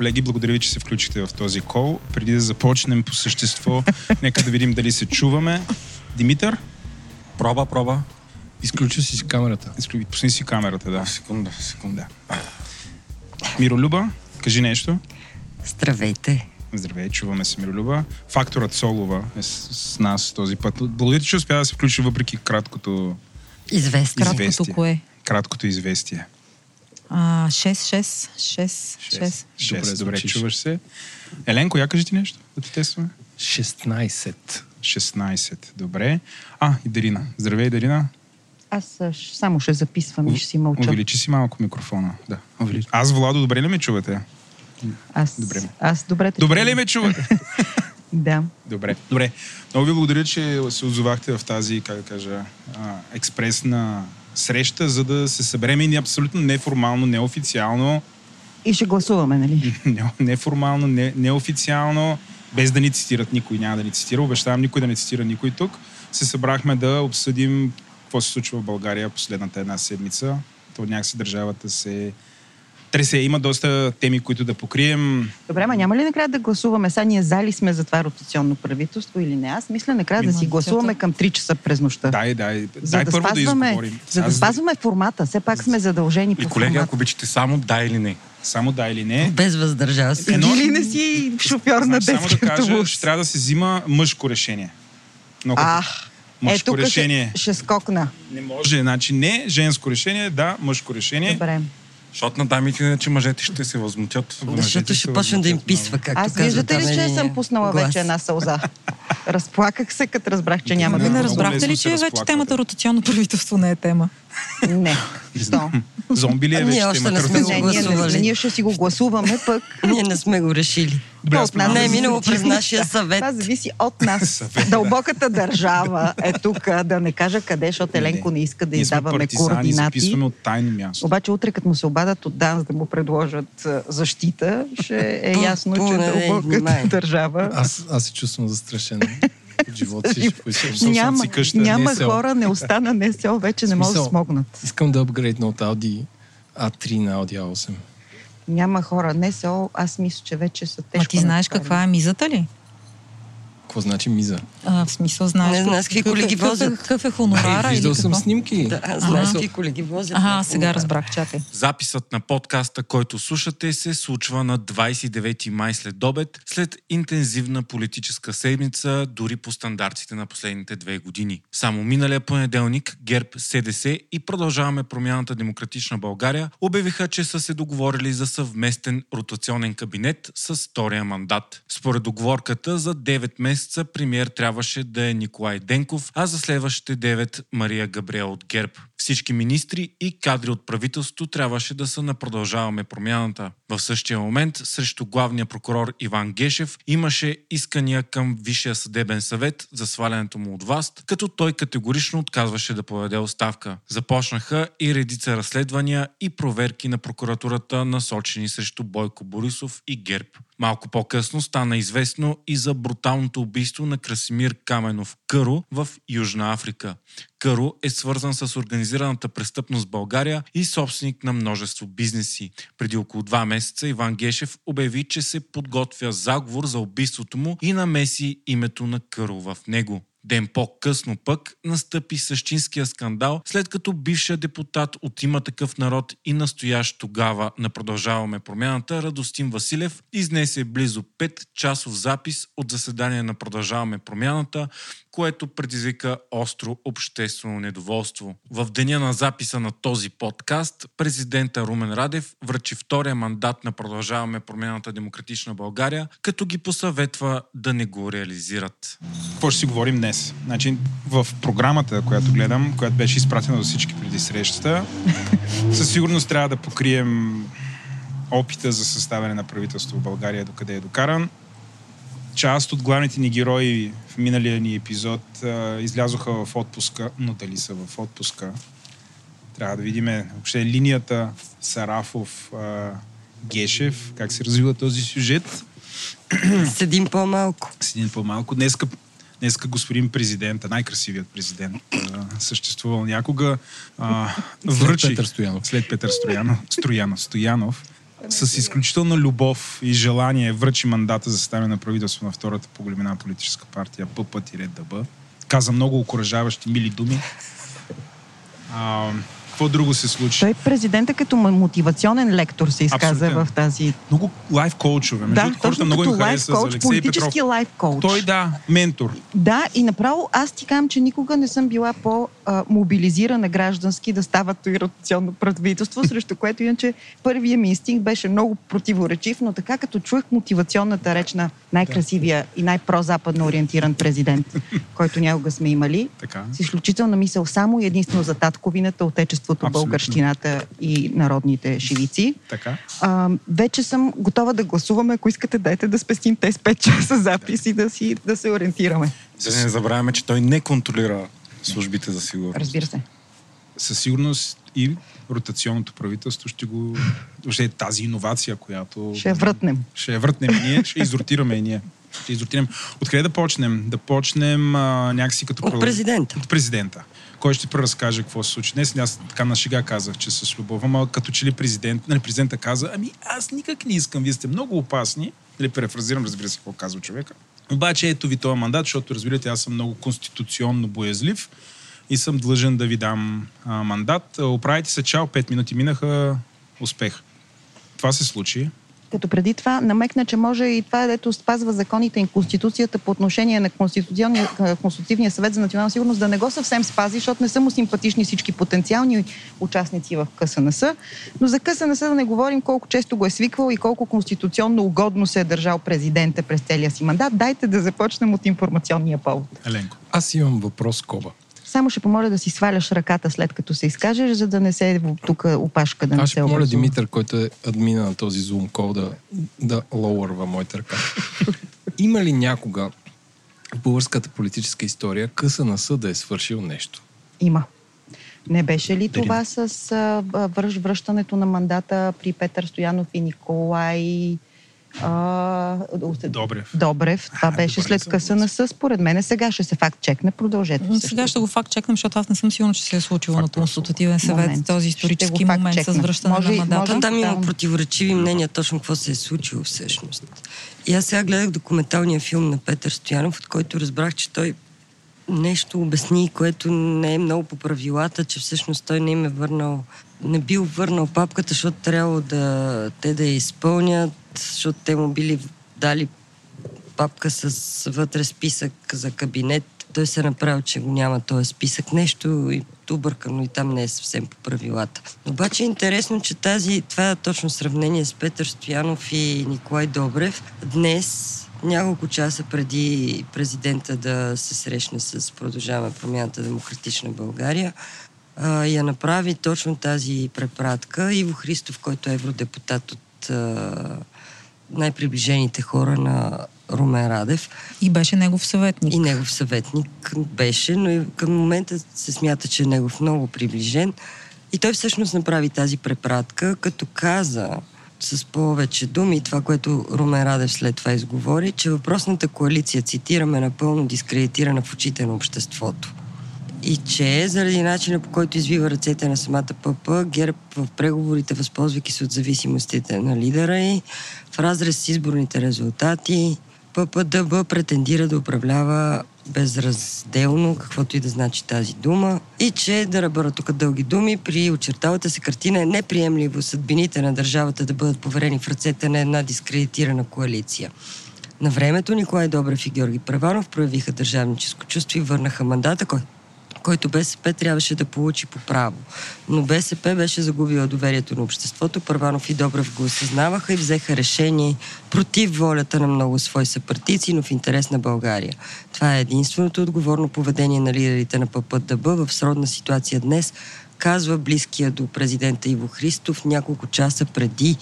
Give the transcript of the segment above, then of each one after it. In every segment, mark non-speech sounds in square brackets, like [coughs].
Колеги, благодаря ви, че се включихте в този кол. Преди да започнем по същество, [laughs] нека да видим дали се чуваме. Димитър? Проба, проба. Изключи си камерата. Изключи, пусни си камерата, да. Секунда, секунда. Миролюба, кажи нещо. Здравейте. Здравей, чуваме се Миролюба. Факторът Солова е с, с нас този път. Благодаря, че успя да се включи въпреки краткото. Известие. Краткото кое? краткото известие. А, 6, 6, 6, 6. Шест. Добре, Добре, чуваш се. Еленко, я кажи ти нещо, да те тестваме. 16. 16. Добре. А, и Дарина. Здравей, Дарина. Аз само ще записвам и ще си мълча. Увеличи си малко микрофона. Да, увеличи. Аз, Владо, добре ли ме чувате? Аз, Добре. аз добре те Добре ли ме чувате? [laughs] Да. Добре. Добре. Много ви благодаря, че се отзовахте в тази, как да кажа, а, експресна среща, за да се съберем и абсолютно неформално, неофициално, И ще гласуваме, нали? [laughs] не- неформално, не, неофициално, без да ни цитират никой, няма да ни цитира, обещавам никой да не цитира никой тук, се събрахме да обсъдим какво се случва в България последната една седмица. То някакси държавата се тресе. Има доста теми, които да покрием. Добре, ма няма ли накрая да гласуваме? Сега ние зали сме за това ротационно правителство или не? Аз мисля накрая да си гласуваме към 3 часа през нощта. Дай, дай, за дай да първо да спазваме, изговорим. за да Аз- спазваме формата. Все пак сме задължени И по колеги, формата. ако обичате само да или не. Само да или не. Без въздържал се. Едно- Или не си шофьор на Значи, само да детски кажа, автобус. ще трябва да се взима мъжко решение. Много А, е, мъжко тук решение. ще, ще скокна. Не може, значи не женско решение, да, мъжко решение. Добре. Защото на дамите, иначе мъжете ще се възмутят. Защото ще почне да им писва, както Аз виждате ли, че единия съм пуснала глас. вече една сълза? [laughs] Разплаках се, като разбрах, че няма Да, не много разбрахте ли, че вече темата ротационно правителство не е тема? Не. [laughs] Що? Зомби ли е вече? ние още не сме го гласували. ние ще си го гласуваме, пък [laughs] Ние не сме го решили. Добре, аз от нас Не е минало през нашия съвет. Това зависи от нас. Дълбоката държава е тук, да не кажа къде, защото Еленко не иска да издаваме координати. записваме от тайно място. Обаче утре, като му се обадат от ДАНС да му предложат защита, ще е ясно, че дълбоката държава... Аз, аз се чувствам застрашен [laughs] [laughs] от живота си. Няма, си къща, няма НСО. хора, не остана НСО, вече не могат да смогнат. Искам да апгрейдна от Audi A3 на Audi A8. Няма хора. НСО, аз мисля, че вече са тежко. Ма ти знаеш каква е мизата ли? Какво значи миза? А, в смисъл, знаеш... Не знаеш какви какъв е- коли ги е- возят. Какъв е хонорара Е, виждал или съм какво? снимки. Да, знаеш какви коли ги возят. Ага, сега разбрах, чакай. Записът на подкаста, който слушате, се случва на 29 май след обед, след интензивна политическа седмица, дори по стандартите на последните две години. Само миналия понеделник ГЕРБ, СДС и продължаваме промяната Демократична България обявиха, че са се договорили за съвместен ротационен кабинет с втория мандат. Според договорката за 9 месеца премьер трябваше да е Николай Денков, а за следващите 9 Мария Габриел от ГЕРБ. Всички министри и кадри от правителството трябваше да са на продължаваме промяната. В същия момент срещу главния прокурор Иван Гешев имаше искания към Висшия съдебен съвет за свалянето му от власт, като той категорично отказваше да подаде оставка. Започнаха и редица разследвания и проверки на прокуратурата, насочени срещу Бойко Борисов и ГЕРБ. Малко по-късно стана известно и за бруталното убийство на Красимир Каменов Къро в Южна Африка. Къро е свързан с организираната престъпност в България и собственик на множество бизнеси. Преди около два месеца Иван Гешев обяви, че се подготвя заговор за убийството му и намеси името на Къро в него. Ден по-късно пък настъпи същинския скандал, след като бившия депутат от има такъв народ и настоящ тогава на Продължаваме промяната Радостин Василев изнесе близо 5 часов запис от заседание на Продължаваме промяната, което предизвика остро обществено недоволство. В деня на записа на този подкаст президента Румен Радев връчи втория мандат на Продължаваме промяната Демократична България, като ги посъветва да не го реализират. Какво ще си говорим днес? Значи, в програмата, която гледам, която беше изпратена до всички преди срещата, [laughs] със сигурност трябва да покрием опита за съставяне на правителство в България, докъде е докаран. Част от главните ни герои в миналия ни епизод а, излязоха в отпуска, но дали са в отпуска? Трябва да видим въобще линията Сарафов а, Гешев, как се развива този сюжет. [clears throat] Седим по-малко. С един по-малко. Днеска, днеска господин президента, най-красивият президент, съществувал някога, а, След връчи... Петър Стоянов. След Петър Стоянов, Стоянов, Стоянов с изключителна любов и желание връчи мандата за съставяне на правителство на втората по големина политическа партия ПП-ДБ. Каза много окоръжаващи, мили думи. А, какво друго се случи? Той президента като мотивационен лектор се изказа Абсолютен. в тази... Много лайф коучове. Между Да, хората много им хареса за коуч, Алексей политически Петров. лайф коуч. Той да, ментор. Да, и направо аз ти казвам, че никога не съм била по-мобилизирана граждански да става и ротационно правителство, срещу което иначе първия ми инстинкт беше много противоречив, но така като чух мотивационната реч на най-красивия и най-прозападно ориентиран президент, [laughs] който някога сме имали, Така. с изключителна мисъл само и единствено за татковината, отечеството, Абсолютно. българщината и народните шивици. Така. А, вече съм готова да гласуваме. Ако искате, дайте да спестим тези 5 часа запис и да, си, да се ориентираме. Да не забравяме, че той не контролира службите за сигурност. Разбира се. Със сигурност и ротационното правителство ще го... Ще е тази иновация, която... Ще я врътнем. Ще я въртнем и ние, ще изротираме и ние. Ще изротираме. Откъде да почнем? Да почнем а, някакси като... От президента. От президента. Кой ще преразкаже какво се случи? Днес аз така на шега казах, че с любов, ама като че ли президент, нали, президента каза, ами аз никак не искам, вие сте много опасни. Нали, префразирам, разбира се, какво казва човека. Обаче ето ви този мандат, защото разбирате, аз съм много конституционно боязлив и съм длъжен да ви дам а, мандат. Оправите се чао, 5 минути минаха, успех. Това се случи. Като преди това намекна, че може и това, дето спазва законите и Конституцията по отношение на Конституционния, съвет за национална сигурност, да не го съвсем спази, защото не са му симпатични всички потенциални участници в КСНС. Но за КСНС да не говорим колко често го е свиквал и колко конституционно угодно се е държал президента през целия си мандат. Дайте да започнем от информационния повод. Еленко. Аз имам въпрос, Коба. Само ще помоля да си сваляш ръката след като се изкажеш, за да не се тук опашка да не Аз се ще помоля образува. Димитър, който е админа на този Zoom call, да, да лоурва моята ръка. [laughs] Има ли някога в българската политическа история къса на съда е свършил нещо? Има. Не беше ли Дали това с а, връщането на мандата при Петър Стоянов и Николай а, Добрев. Добрев. Това А, беше след съм КСНС. Според мен сега ще се факт чекне. Продължете. М, също. Сега ще го факт чекнем, защото аз не съм сигурна, че се е случило Факт на консултативен съвет Момент. този исторически момент с чекнем. връщане Може на мандата. може там има противоречиви мнения точно какво се е случило всъщност. И аз сега гледах документалния филм на Петър Стоянов, от който разбрах, че той нещо обясни, което не е много по правилата, че всъщност той не им е върнал, не бил върнал папката, защото трябвало да те да я изпълнят, защото те му били дали папка с вътре списък за кабинет. Той се направил, че го няма този списък. Нещо и объркано и там не е съвсем по правилата. Обаче е интересно, че тази, това е точно сравнение с Петър Стоянов и Николай Добрев. Днес, няколко часа преди президента да се срещне с Продължаваме промяната Демократична България, а, я направи точно тази препратка. Иво Христов, който е евродепутат от а, най-приближените хора на Румен Радев И беше негов съветник. и негов съветник беше, но и към момента се смята, че е негов много приближен. И той всъщност направи тази препратка, като каза с повече думи това, което Румен Радев след това изговори, че въпросната коалиция, цитираме, напълно дискредитирана в очите на обществото. И че заради начина по който извива ръцете на самата ПП, ГЕРБ в преговорите, възползвайки се от зависимостите на лидера и в разрез с изборните резултати, ППДБ претендира да управлява безразделно, каквото и да значи тази дума, и че, да ръбъра тук дълги думи, при очерталата се картина е неприемливо съдбините на държавата да бъдат поверени в ръцете на една дискредитирана коалиция. На времето Николай Добрев и Георги Преванов проявиха държавническо чувство и върнаха мандата, кой, който БСП трябваше да получи по право. Но БСП беше загубила доверието на обществото. Първанов и Добрев го осъзнаваха и взеха решение против волята на много свои съпартийци, но в интерес на България. Това е единственото отговорно поведение на лидерите на ППДБ в сродна ситуация днес, казва близкия до президента Иво Христов няколко часа преди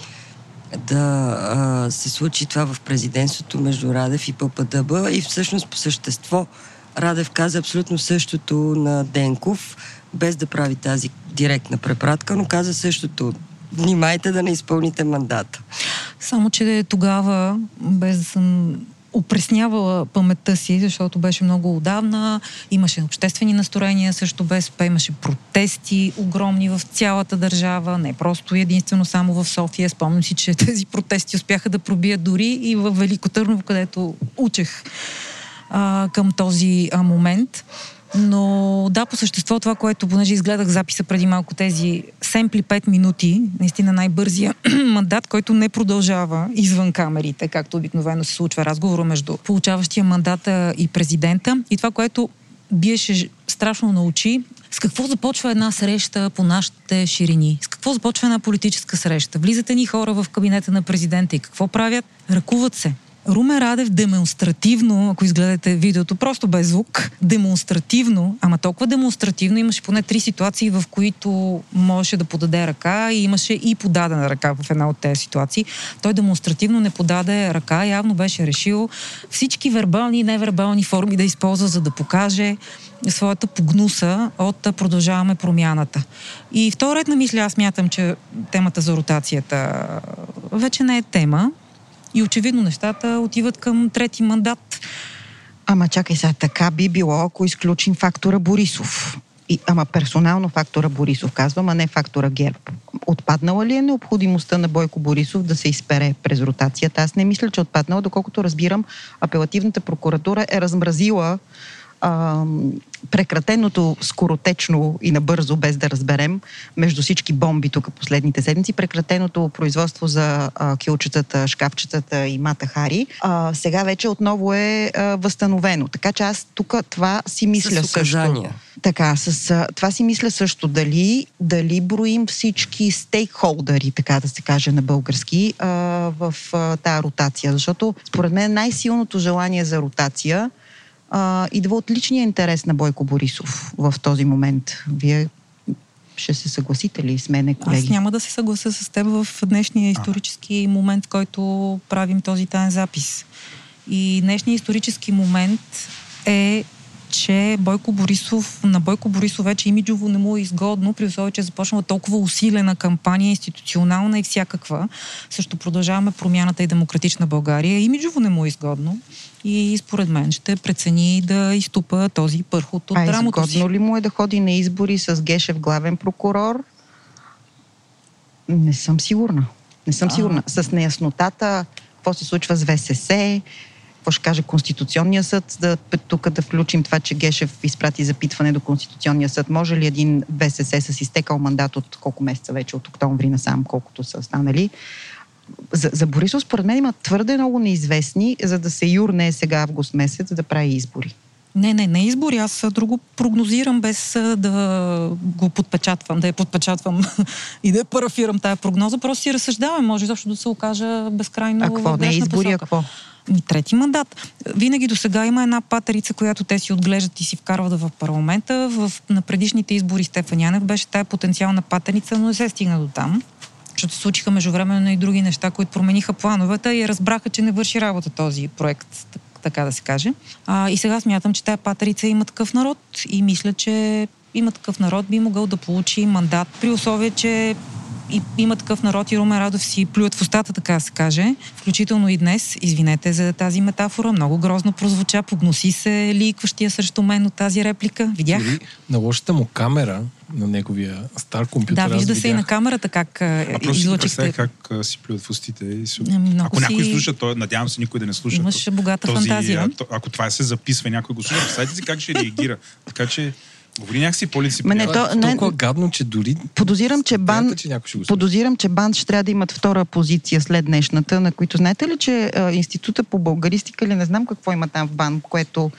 да а, се случи това в президентството между Радев и ППДБ и всъщност по същество Радев каза абсолютно същото на Денков, без да прави тази директна препратка, но каза същото. Внимайте да не изпълните мандата. Само, че тогава, без да съм опреснявала паметта си, защото беше много отдавна. Имаше обществени настроения също БСП, имаше протести огромни в цялата държава, не просто единствено само в София. Спомням си, че [laughs] тези протести успяха да пробият дори и в Велико Търново, където учех а, към този а, момент. Но да, по същество това, което, понеже изгледах записа преди малко тези семпли 5 минути, наистина най-бързия [clears throat] мандат, който не продължава извън камерите, както обикновено се случва разговора между получаващия мандата и президента. И това, което биеше страшно на очи, с какво започва една среща по нашите ширини? С какво започва една политическа среща? Влизате ни хора в кабинета на президента и какво правят? Ръкуват се. Румен Радев демонстративно, ако изгледате видеото, просто без звук, демонстративно, ама толкова демонстративно, имаше поне три ситуации, в които можеше да подаде ръка и имаше и подадена ръка в една от тези ситуации. Той демонстративно не подаде ръка, явно беше решил всички вербални и невербални форми да използва, за да покаже своята погнуса от Продължаваме промяната. И второ ред на мисля, аз мятам, че темата за ротацията вече не е тема. И очевидно нещата отиват към трети мандат. Ама чакай сега, така би било, ако изключим фактора Борисов. И, ама персонално фактора Борисов казвам, а не фактора ГЕРБ. Отпаднала ли е необходимостта на Бойко Борисов да се изпере през ротацията? Аз не мисля, че отпаднала, доколкото разбирам, апелативната прокуратура е размразила а, прекратеното скоротечно и набързо, без да разберем, между всички бомби тук последните седмици, прекратеното производство за а, килчетата, шкафчетата и Мата Хари, а, сега вече отново е а, възстановено. Така че аз тук това си мисля С указания. също. Така, с а, това си мисля също. Дали, дали броим всички стейкхолдери, така да се каже на български, а, в а, тази ротация. Защото според мен най-силното желание за ротация а, идва от личния интерес на Бойко Борисов в този момент. Вие ще се съгласите ли с мене, колеги? Аз няма да се съглася с теб в днешния исторически момент, в който правим този таен запис. И днешният исторически момент е че Бойко Борисов, на Бойко Борисов вече имиджово не му е изгодно, при условие, че е започнала толкова усилена кампания, институционална и всякаква. Също продължаваме промяната и демократична България. Имиджово не му е изгодно и според мен ще прецени да изтупа този пърхот от а рамото си. ли му е да ходи на избори с Гешев главен прокурор? Не съм сигурна. Не съм А. сигурна. С неяснотата, какво се случва с ВСС, какво ще каже Конституционния съд, да, тук да включим това, че Гешев изпрати запитване до Конституционния съд. Може ли един ВСС с изтекал мандат от колко месеца вече, от октомври насам, колкото са станали, за, за Борисов, според мен, има твърде много неизвестни, за да се юрне сега август месец да прави избори. Не, не, не избори. Аз друго прогнозирам без да го подпечатвам, да я подпечатвам [laughs] и да я парафирам тая прогноза. Просто си разсъждавам. Може защо да се окажа безкрайно А какво? Не избори, а какво? Ми, трети мандат. Винаги до сега има една патерица, която те си отглеждат и си вкарват в парламента. В, на предишните избори Стефан Янев беше тая потенциална патерица, но не се стигна до там. Защото се случиха междувременно и други неща, които промениха плановете и разбраха, че не върши работа този проект, так- така да се каже. А, и сега смятам, че тая патерица има такъв народ и мисля, че има такъв народ би могъл да получи мандат при условие, че и има такъв народ и Румен Радов си плюят в устата, така се каже. Включително и днес, извинете за тази метафора, много грозно прозвуча, погноси се ликващия срещу мен от тази реплика. Видях. Дори на лошата му камера, на неговия стар компютър, Да, вижда се и на камерата как а, си излъчихте. как а, си плюят в устите. И. Ами, много Ако някой си- слуша, то, надявам се никой да не слуша. Имаш богата фантазия. а, то- ако това се записва и някой го слуша, представете си как ще реагира. Така че, говори някакси по-лицеприятно. То- е не- толкова гадно, че дори... Подозирам, че бан, че ще подозирам, че бан ще трябва да имат втора позиция след днешната, на които знаете ли, че а, Института по българистика или не знам какво има там в бан, което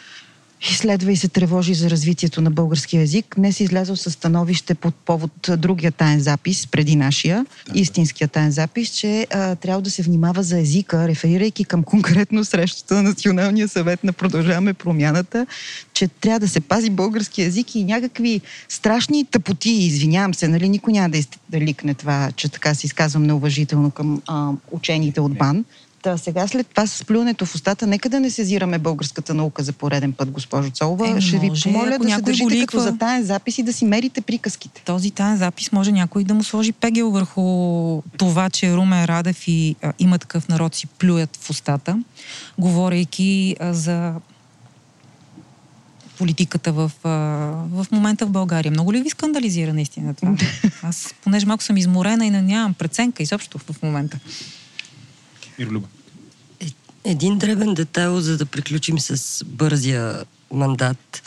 изследва и се тревожи за развитието на българския язик. Днес излязъл със становище под повод другия таен запис, преди нашия, истинския таен запис, че а, трябва да се внимава за езика, реферирайки към конкретно срещата на Националния съвет на Продължаваме промяната, че трябва да се пази български язик и някакви страшни тъпоти, извинявам се, нали, никой няма да, из- да ликне това, че така се изказвам неуважително към а, учените от БАН. Та сега след това с плюнето в устата, нека да не сезираме българската наука за пореден път, госпожо Цолова. Е, Ще ви може, помоля да се държите го като за таен запис и да си мерите приказките. Този таен запис може някой да му сложи пегел върху това, че Румен Радев и а, има такъв народ си плюят в устата, говорейки а, за политиката в, а, в момента в България. Много ли ви скандализира наистина това? [laughs] Аз, понеже малко съм изморена и не- нямам преценка изобщо в момента. Миролюба. Един дребен детайл, за да приключим с бързия мандат.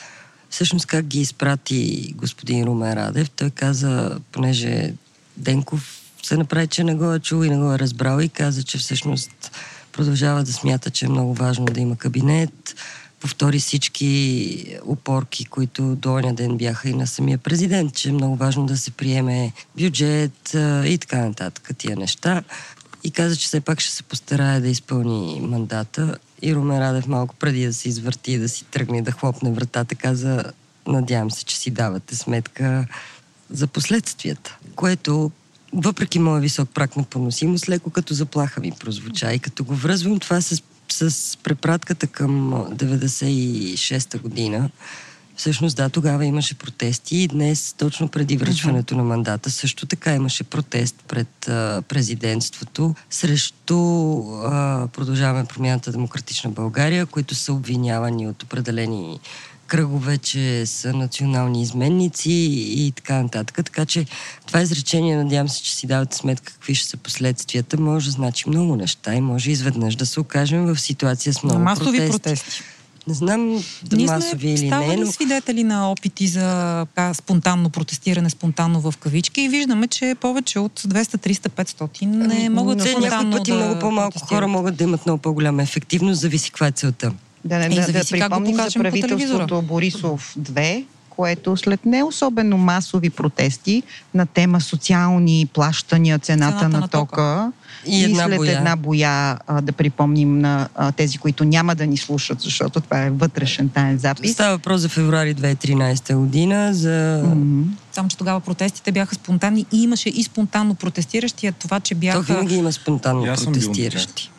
Всъщност как ги изпрати господин Румен Радев. Той каза, понеже Денков се направи, че не го е чул и не го е разбрал и каза, че всъщност продължава да смята, че е много важно да има кабинет. Повтори всички опорки, които до оня ден бяха и на самия президент, че е много важно да се приеме бюджет и така нататък, тия неща. И каза, че все пак ще се постарае да изпълни мандата. И Румен Радев малко преди да се извърти и да си тръгне да хлопне вратата, каза, надявам се, че си давате сметка за последствията. Което, въпреки моя висок прак на поносимост, леко като заплаха ми прозвуча. И като го връзвам това с, с препратката към 96-та година, Всъщност, да, тогава имаше протести и днес, точно преди връчването на мандата, също така имаше протест пред а, президентството срещу а, продължаваме промяната Демократична България, които са обвинявани от определени кръгове, че са национални изменници и така нататък. Така че това изречение, надявам се, че си давате сметка какви ще са последствията, може да значи много неща и може изведнъж да се окажем в ситуация с много Масови протести. протести. Не знам да Ние масови или не, но свидетели на опити за така, спонтанно протестиране, спонтанно в кавички и виждаме, че повече от 200, 300, 500 не могат те някой спонтанно пъти да много по-малко хора могат да имат много по-голяма ефективност, зависи каква е целта. Да, не, да, да зависи как го припомним за правителството. Борисов 2, което след не особено масови протести на тема социални плащания, цената, Цената на, на тока. тока И една след боя. една боя, а, да припомним на а, тези, които няма да ни слушат, защото това е вътрешен таен запис. Става въпрос за февруари 2013 година, за... М. Само, че тогава протестите бяха спонтанни и имаше и спонтанно протестиращи, а това, че То бяха... винаги има спонтанно протестиращи.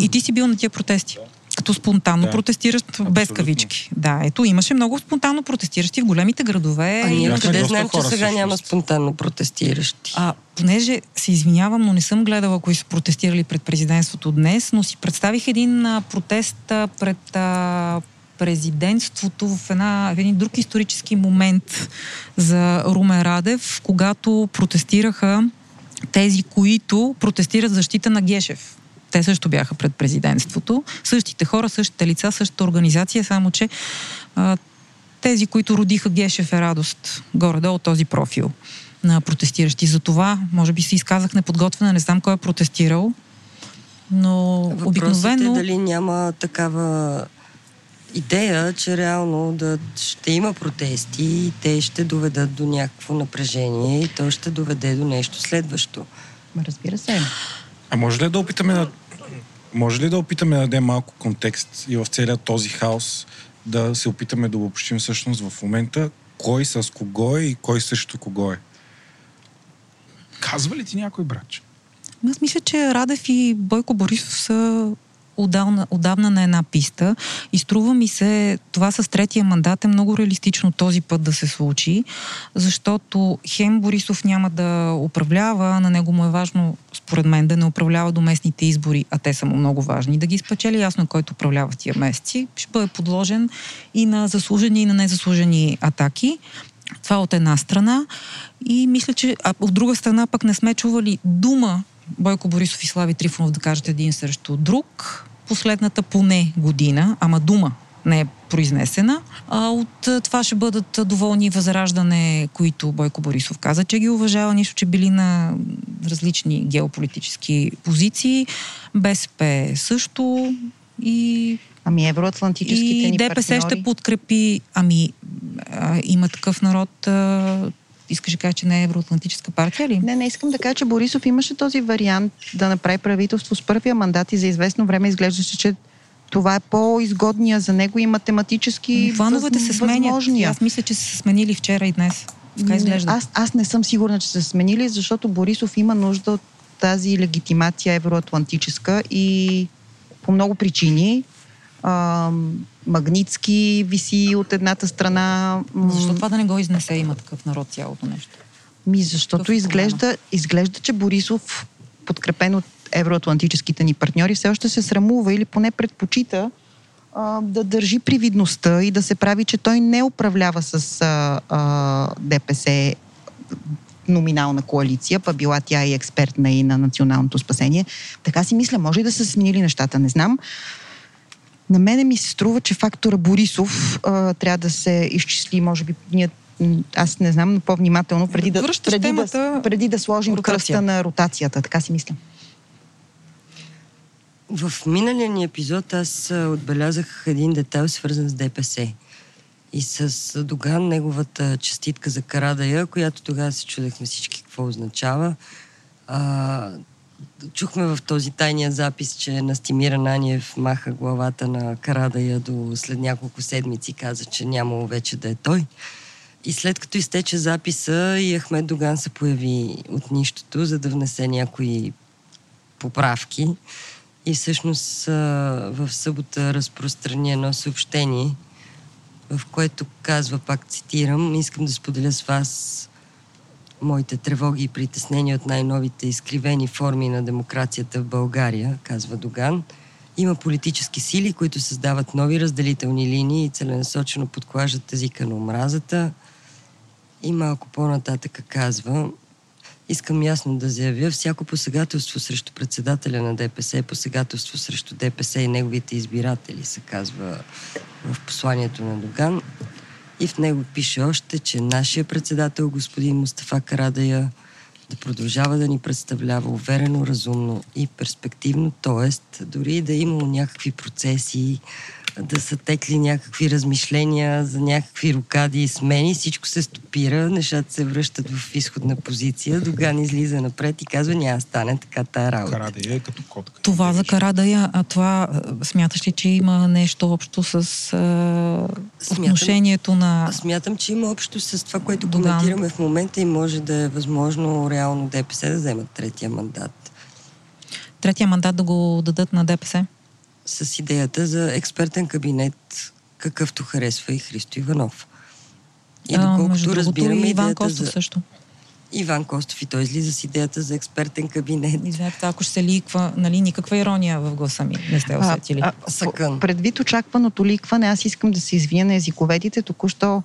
И ти си бил на тия протести. Като спонтанно Да, протестиращ без абсолютно. кавички. Да, ето имаше много спонтанно протестиращи в големите градове. А ние откъде доста знаем, че сега няма спонтанно протестиращи? А, понеже се извинявам, но не съм гледала кои са протестирали пред президентството днес, но си представих един а, протест а, пред а, президентството в, една, в един друг исторически момент за Румен Радев, когато протестираха тези, които протестират защита на Гешев. Те също бяха пред президентството. Същите хора, същите лица, същата организация, само че а, тези, които родиха Гешев е радост, горе-долу този профил на протестиращи. За това, може би се изказах неподготвена, не знам кой е протестирал, но Въпросът обикновено... е дали няма такава идея, че реално да ще има протести и те ще доведат до някакво напрежение и то ще доведе до нещо следващо. Разбира се. А може ли да опитаме да... Може ли да опитаме да дадем малко контекст и в целият този хаос да се опитаме да обобщим всъщност в момента кой с кого е и кой също кого е? Казва ли ти някой, братче? Аз мисля, че Радев и Бойко Борисов са отдавна, отдавна на една писта и струва ми се това с третия мандат е много реалистично този път да се случи, защото Хем Борисов няма да управлява, на него му е важно според мен да не управлява до местните избори, а те са му много важни. Да ги спечели ясно, който управлява тия месеци, ще бъде подложен и на заслужени и на незаслужени атаки. Това от една страна. И мисля, че а от друга страна пък не сме чували дума Бойко Борисов и Слави Трифонов да кажат един срещу друг. Последната поне година, ама дума не е произнесена. А от това ще бъдат доволни възраждане, които Бойко Борисов каза, че ги уважава, нищо, че били на различни геополитически позиции. БСП също и Ами евроатлантическите и ни ДПС партньори. ще подкрепи, ами а, има такъв народ, а, искаш да кажа, че не е евроатлантическа партия ли? Не, не искам да кажа, че Борисов имаше този вариант да направи правителство с първия мандат и за известно време изглеждаше, че това е по-изгодния за него и математически Плановете се сменят. Аз мисля, че са се сменили вчера и днес. Така изглежда. Аз, аз не съм сигурна, че са се сменили, защото Борисов има нужда от тази легитимация евроатлантическа и по много причини. Магницки виси от едната страна. Защо това да не го изнесе има такъв народ цялото нещо? Ми, защото изглежда, изглежда, че Борисов, подкрепен от евроатлантическите ни партньори, все още се срамува или поне предпочита а, да държи привидността и да се прави, че той не управлява с а, а, ДПС номинална коалиция, па била тя и експертна и на националното спасение. Така си мисля, може и да са сменили нещата, не знам. На мене ми се струва, че фактора Борисов а, трябва да се изчисли, може би ние аз не знам, но по-внимателно, преди да, Връщаш преди, темата да, преди да сложим ротация. кръста на ротацията. Така си мисля. В миналия ни епизод аз отбелязах един детайл, свързан с ДПС. И с Доган, неговата частитка за Карадая, която тогава се чудехме всички какво означава. А, чухме в този тайния запис, че Настимир Ананиев маха главата на Карадая до след няколко седмици, каза, че нямало вече да е той. И след като изтече записа, и Ахмед Доган се появи от нищото, за да внесе някои поправки. И всъщност в събота разпространи едно съобщение, в което казва, пак цитирам, искам да споделя с вас моите тревоги и притеснения от най-новите изкривени форми на демокрацията в България, казва Доган. Има политически сили, които създават нови разделителни линии и целенасочено подклаждат езика на омразата. И малко по-нататък казва, искам ясно да заявя, всяко посегателство срещу председателя на ДПС е посегателство срещу ДПС и неговите избиратели, се казва в посланието на Доган. И в него пише още, че нашия председател, господин Мустафа Карадая, да продължава да ни представлява уверено, разумно и перспективно, т.е. дори да е имало някакви процеси, да са текли някакви размишления за някакви рокади и смени, всичко се стопира, нещата се връщат в изходна позиция, Доган излиза напред и казва, няма стане така тая работа. Карадия е като котка. Това за Карадая, а това смяташ ли, че има нещо общо с а, отношението на... Смятам, че има общо с това, което Доган. коментираме в момента и може да е възможно реално ДПС да вземат третия мандат. Третия мандат да го дадат на ДПС? С идеята за експертен кабинет, какъвто харесва и Христо Иванов. И А, между доколкото другото, разбираме и Иван Костов за... също. Иван Костов и той излиза с идеята за експертен кабинет. Извинете, ако ще се ликва, нали, никаква ирония в гласа ми, не сте усетили. А, Съкън. Предвид очакваното ликване, аз искам да се извиня на езиковедите. Току-що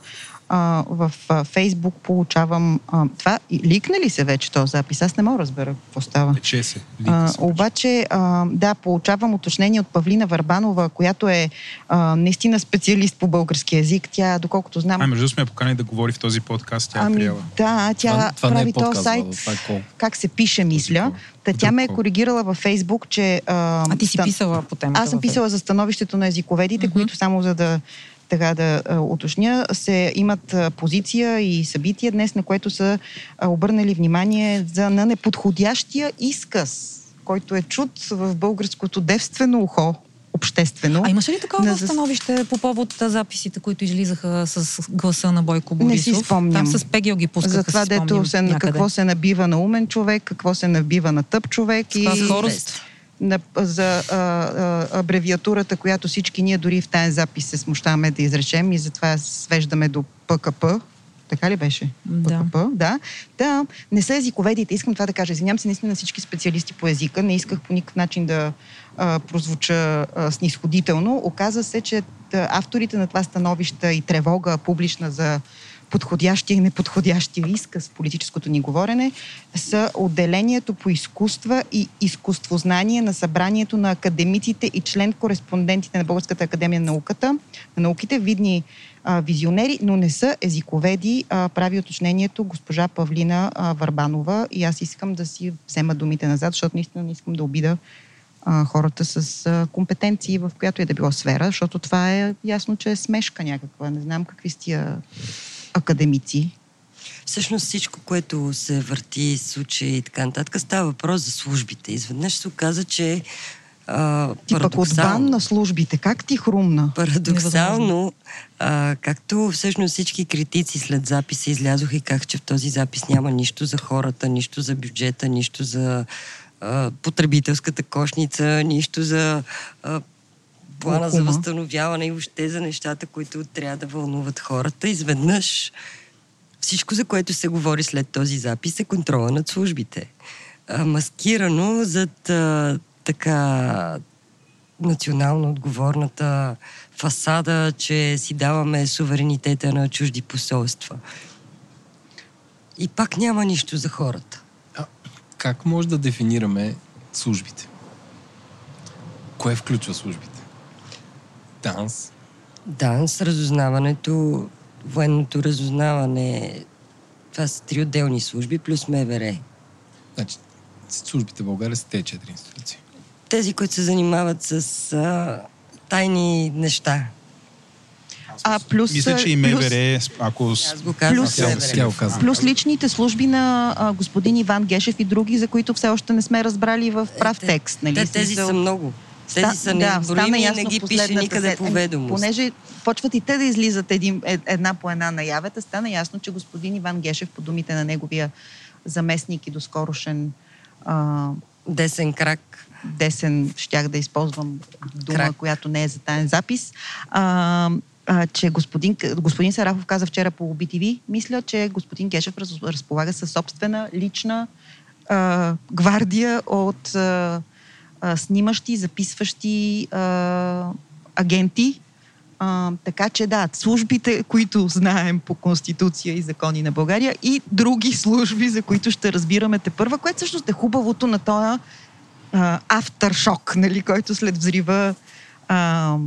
а, в а, Фейсбук получавам а, това. И ликна ли се вече този запис? Аз не мога да разбера какво става. Тече се. А, се. обаче, а, да, получавам уточнение от Павлина Варбанова, която е а, наистина специалист по български язик. Тя, доколкото знам... А, между другото сме я поканили да говори в този подкаст, тя е ами, приела. да, тя това, това не прави е този сайт, това е кол. как се пише, мисля. Та тя ме е коригирала във Фейсбук, че... А, а ти си стан- писала по темата. Аз съм писала за становището на езиковедите, Мгм. които само за да така да уточня, се имат позиция и събитие днес, на което са обърнали внимание за на неподходящия изказ, който е чут в българското девствено ухо, обществено. А имаше ли такова зас- становище по повод записите, които излизаха с гласа на Бойко Не Борисов? си спомням. Там с Пегел ги пускаха, за това, дето се, някъде. какво се набива на умен човек, какво се набива на тъп човек С и скорост? На, за а, а, абревиатурата, която всички ние дори в тази запис се смущаваме да изречем и затова свеждаме до ПКП. Така ли беше? Да. ПКП, да. Да, не са езиковедите. Искам това да кажа. Извинявам се наистина на всички специалисти по езика. Не исках по никакъв начин да а, прозвуча а, снисходително. Оказва се, че авторите на това становища и тревога публична за подходящия и неподходящия изказ политическото ни говорене са отделението по изкуства и изкуствознание на събранието на академиците и член-кореспондентите на Българската академия на науката, на науките, видни а, визионери, но не са езиковеди, а, прави уточнението госпожа Павлина а, Варбанова и аз искам да си взема думите назад, защото наистина не искам да обида хората с компетенции в която и да било сфера, защото това е ясно, че е смешка някаква. Не знам какви сте академици. Всъщност всичко, което се върти, случаи и така нататък, става въпрос за службите. Изведнъж се оказа, че а, Ти пък от бан на службите. Как ти хрумна? парадоксално а, както всъщност всички критици след записа излязоха и как, че в този запис няма нищо за хората, нищо за бюджета, нищо за а, потребителската кошница, нищо за а, плана за възстановяване и въобще за нещата, които трябва да вълнуват хората. Изведнъж всичко, за което се говори след този запис, е контрола над службите. А, маскирано зад а, така национално отговорната фасада, че си даваме суверенитета на чужди посолства. И пак няма нищо за хората. А, как може да дефинираме службите? Кое включва службите? Данс, ДАНС, разузнаването, военното разузнаване, това са три отделни служби, плюс МВР. значи службите в България са тези четири институции. Тези, които се занимават с а, тайни неща. А, плюс, Мисля, че и плюс- МВР, ако... Аз го казвам Плюс- Тя, го. Плюс личните служби на а, господин Иван Гешев и други, за които все още не сме разбрали в прав Е, те- текст. Нали? Те, тези са много. Тези са да, неизброими стана и не ги пише никъде по ведомост. Понеже почват и те да излизат един, е- една по една наявета, стана ясно, че господин Иван Гешев, по думите на неговия заместник и доскорошен а, Десен крак. десен, щях да използвам дума, Крак. която не е за таен запис, а, а, че господин, господин Сарафов каза вчера по BTV, мисля, че господин Гешев раз, разполага със собствена лична а, гвардия от а, а, снимащи, записващи а, агенти. А, така че да, службите, които знаем по Конституция и закони на България и други служби, за които ще разбираме те първа, което всъщност е хубавото на този авторшок, нали, който след взрива а,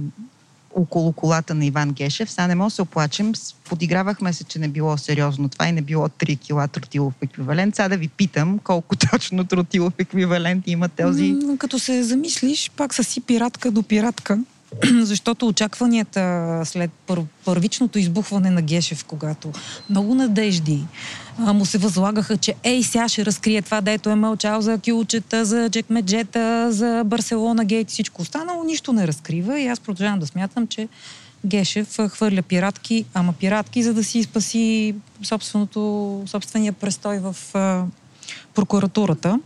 около колата на Иван Гешев. Сега не мога да се оплачем. Подигравахме се, че не било сериозно това и не било 3 кила тротилов еквивалент. Сега да ви питам колко точно тротилов еквивалент има този... М, Като се замислиш, пак са си пиратка до пиратка, [clears throat] защото очакванията след пър, първичното избухване на Гешев, когато много надежди му се възлагаха, че ей, сега ще разкрие това, дето е мълчал за кюлчета, за джекмеджета, за Барселона гейт всичко останало, нищо не разкрива и аз продължавам да смятам, че Гешев хвърля пиратки, ама пиратки, за да си спаси собственото, собствения престой в а, прокуратурата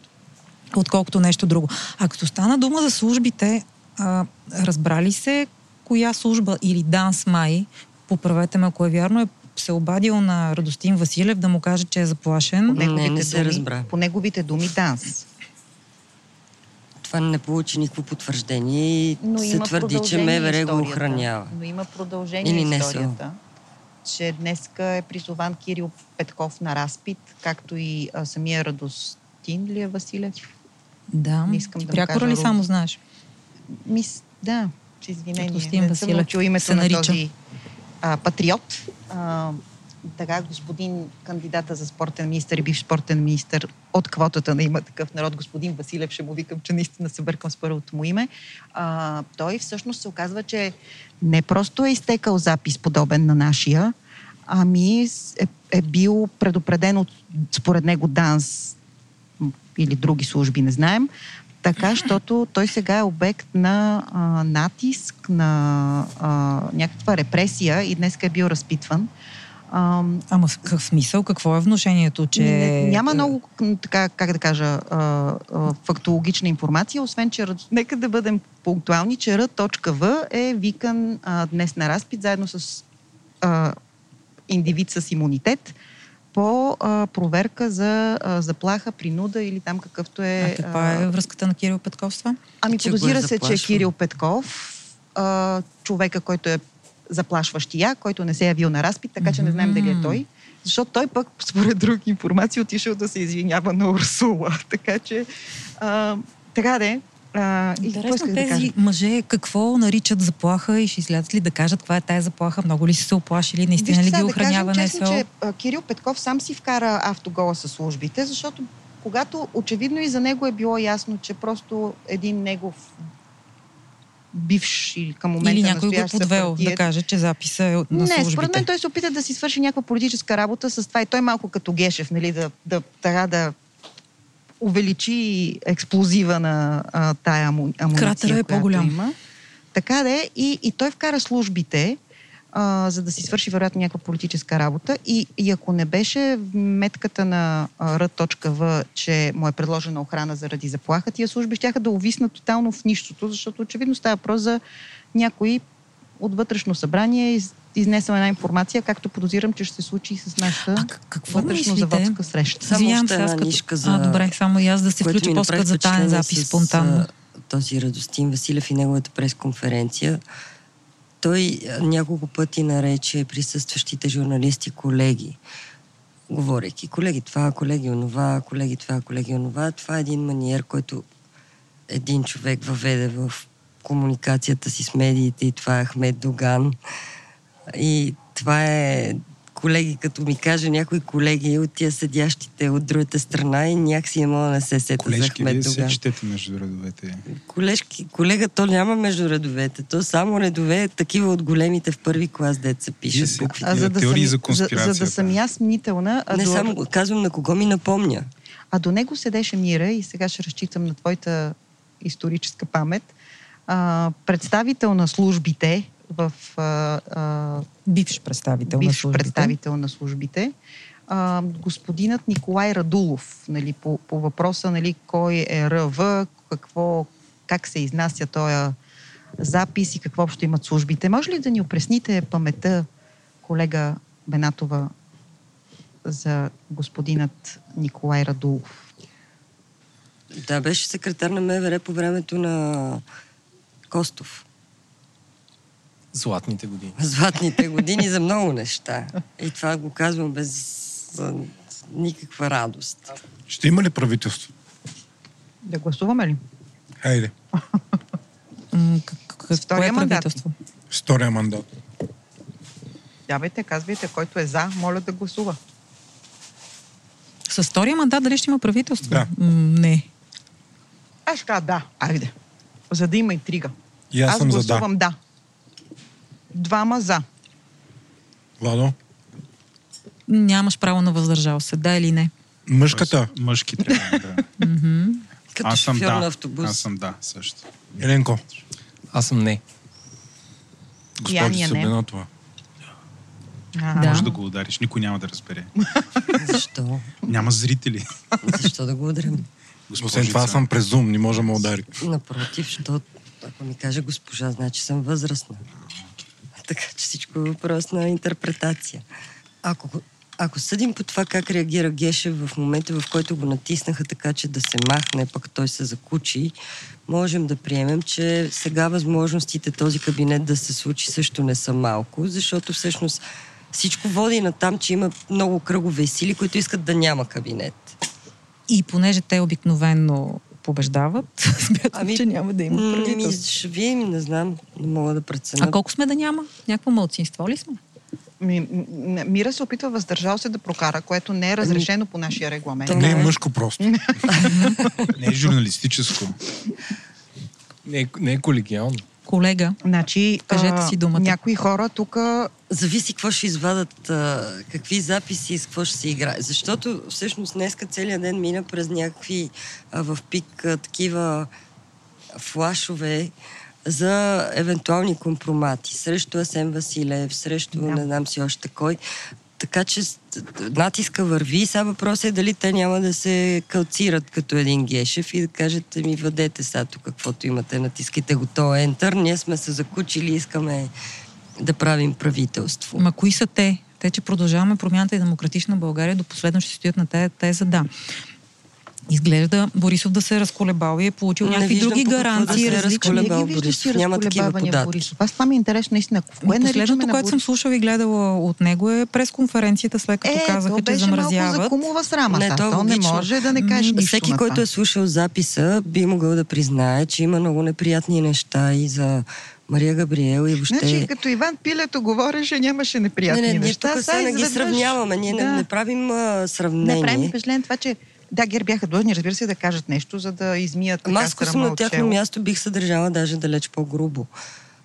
отколкото нещо друго. А като стана дума за службите, а, разбрали се коя служба или Данс Май, поправете ме ако е вярно, е се обадил на Радостин Василев да му каже, че е заплашен. По Не, неговите, не се думи, разбра. по неговите думи данс. Това не получи никакво потвърждение и Но се твърди, че МВР го охранява. Но има продължение Или на не са. историята. Че днеска е призован Кирил Петков на разпит, както и а, самия Радостин ли е Василев? Да. Не искам да кажа ли само знаеш? Мис, да, с извинение. Радостин не съм научил името се на нарича. този а, патриот. А, така, господин кандидата за спортен министр и бивш спортен министр от квотата на има такъв народ, господин Василев, ще му викам, че наистина се бъркам с първото му име. А, той всъщност се оказва, че не просто е изтекал запис подобен на нашия, ами е, е бил предупреден от, според него, ДАНС или други служби, не знаем, така, защото той сега е обект на а, натиск, на а, някаква репресия и днес е бил разпитван. А, Ама в какъв смисъл? Какво е внушението, че... не, няма много, м, така, как да кажа, а, а, фактологична информация, освен, че нека да бъдем пунктуални, че Р.В. е викан а, днес на разпит, заедно с а, индивид с имунитет, по а, проверка за а, заплаха, принуда или там какъвто е... А каква е връзката на Кирил Петков с това? Ами Че е подозира се, че заплашвал. Кирил Петков, а, човека, който е заплашващия, който не се е явил на разпит, така че не знаем дали е той. Защото той пък, [laughs] според други информации, отишъл да се извинява на Урсула. [laughs] Така че, а, така де. А, и Интересно да тези кажа? мъже какво наричат заплаха и ще излязат ли да кажат каква е тая заплаха? Много ли са се оплашили? Наистина Вижте ли ги охранява да честно, че Кирил Петков сам си вкара автогола със службите, защото когато очевидно и за него е било ясно, че просто един негов бивш или към момента Или някой го е подвел да каже, че записа е на не, службите. според мен той се опита да си свърши някаква политическа работа с това и той малко като Гешев, нали, да, да, да, да увеличи експлозива на а, тая аму, амуниция, Кратера е по-голям. Има. Така да е. И, и той вкара службите а, за да си свърши вероятно някаква политическа работа. И, и ако не беше метката на R.V, че му е предложена охрана заради заплаха, тия служби ще да увиснат тотално в нищото, защото очевидно става въпрос за някой от вътрешно събрание из, изнесла една информация, както подозирам, че ще се случи и с нашата А какво вътрешно-заводска мислите? среща. Само Извинявам се, аз като- нишка за... А, добре, само и аз да се включа по-скоро за таен впечатление запис с, спонтанно. Този Радостин Василев и неговата пресконференция. Той няколко пъти нарече присъстващите журналисти колеги. Говорейки, колеги това, колеги онова, колеги това, колеги онова. Това е един маниер, който един човек въведе в комуникацията си с медиите и това е Ахмед Доган. И това е колеги, като ми каже някои колеги от тия седящите от другата страна и някакси не мога да не се сета за Колежки, вие Ахмед се Доган. четете между редовете. Колежки, колега, то няма между редовете. То само редове такива от големите в първи клас деца букви. А, за да, теории съм, за за, за да съм аз мнителна, а Не до, само казвам на кого ми напомня. а до него седеше Мира и сега ще разчитам на твоята историческа памет. А, представител на службите в а, а, Бивш представител на бивш службите. представител на службите. А, господинът Николай Радулов, нали, по, по въпроса нали, кой е РВ, какво, как се изнася този запис и какво общо имат службите. Може ли да ни опресните паметта, колега Бенатова, за господинът Николай Радулов? Да, беше секретар на МВР по времето на Костов. Златните години. Златните години за [laughs] много неща. И това го казвам без никаква радост. Ще има ли правителство? Да гласуваме ли? Хайде, [laughs] Какво Втория е мандат. правителство? втория мандат. Давайте, казвайте, който е за, моля да гласува. С втория мандат дали ще има правителство? Да. М, не. Аз ще кажа да, айде. За да има интрига. И аз, съм за да. гласувам да. Двама за. Владо, Нямаш право на въздържал се, да или не. мъжката, Мъжки трябва [laughs] да. Като Аз съм шофьор на да. автобус. Аз съм да, също. Еленко, Аз съм не. госпожи Ания не. Събенатова. А, Да. Може да го удариш, никой няма да разбере. [laughs] Защо? Няма зрители. Защо да го удрям? Освен това съм през Zoom, не може да ме удари. Напротив, защото ако ми каже госпожа, значи съм възрастна. Така че всичко е въпрос на интерпретация. Ако, ако съдим по това как реагира Гешев в момента, в който го натиснаха така, че да се махне, пък той се закучи, можем да приемем, че сега възможностите този кабинет да се случи също не са малко, защото всъщност всичко води на там, че има много кръгове сили, които искат да няма кабинет. И понеже те обикновенно побеждават, [laughs] смятам, Ами, че няма да има правителство. ще видим, не знам, не мога да преценя. А колко сме да няма? Някакво мълцинство ли сме? Ми, Мира се опитва въздържал се да прокара, което не е разрешено по нашия регламент. То Не е не е. мъжко просто. [laughs] Не е журналистическо. Не е, не е колегиално. Колега, Значи, Кажете а, си думата. Някои хора тук Зависи какво ще извадат, а, какви записи и с какво ще се играе. Защото всъщност днеска целият ден мина през някакви а, в пик а, такива флашове за евентуални компромати срещу Асен Василев, срещу Да. не знам си още кой. Така че натиска върви. Сега въпросът е дали те няма да се калцират като един Гешев и да кажете ми въдете сега тук каквото имате, натискайте го то Enter. Ние сме се закучили, искаме да правим правителство. ма кои са те? Те, че продължаваме промяната и демократична България, до последно ще стоят на тая теза, да. Изглежда Борисов да се е разколебал и е получил Не някакви други какво да е различни. разколебал. не ги виждаш ти Няма такива податки. Борисов. Аз това ми е интересно наистина. Кое Последното, което съм слушала и гледала от него е пресконференцията, след като Е, казаха, че беше малко за замразяват. кумова срама. Не, Не, то то не може да не кажеш нищо Всеки, който е слушал записа, би могъл да признае, че има много неприятни неща и за Мария Габриел и въобще... Значи, като Иван Пилето говореше, нямаше неприятни не, не, ние неща. тук Сега не ги сравняваме. Ние не, Да. не правим а, Не сравнение. правим впечатление това, че да, гер бяха длъжни, разбира се, да кажат нещо, за да измият така аз, ако съм на тяхно място, бих се държала даже далеч по-грубо.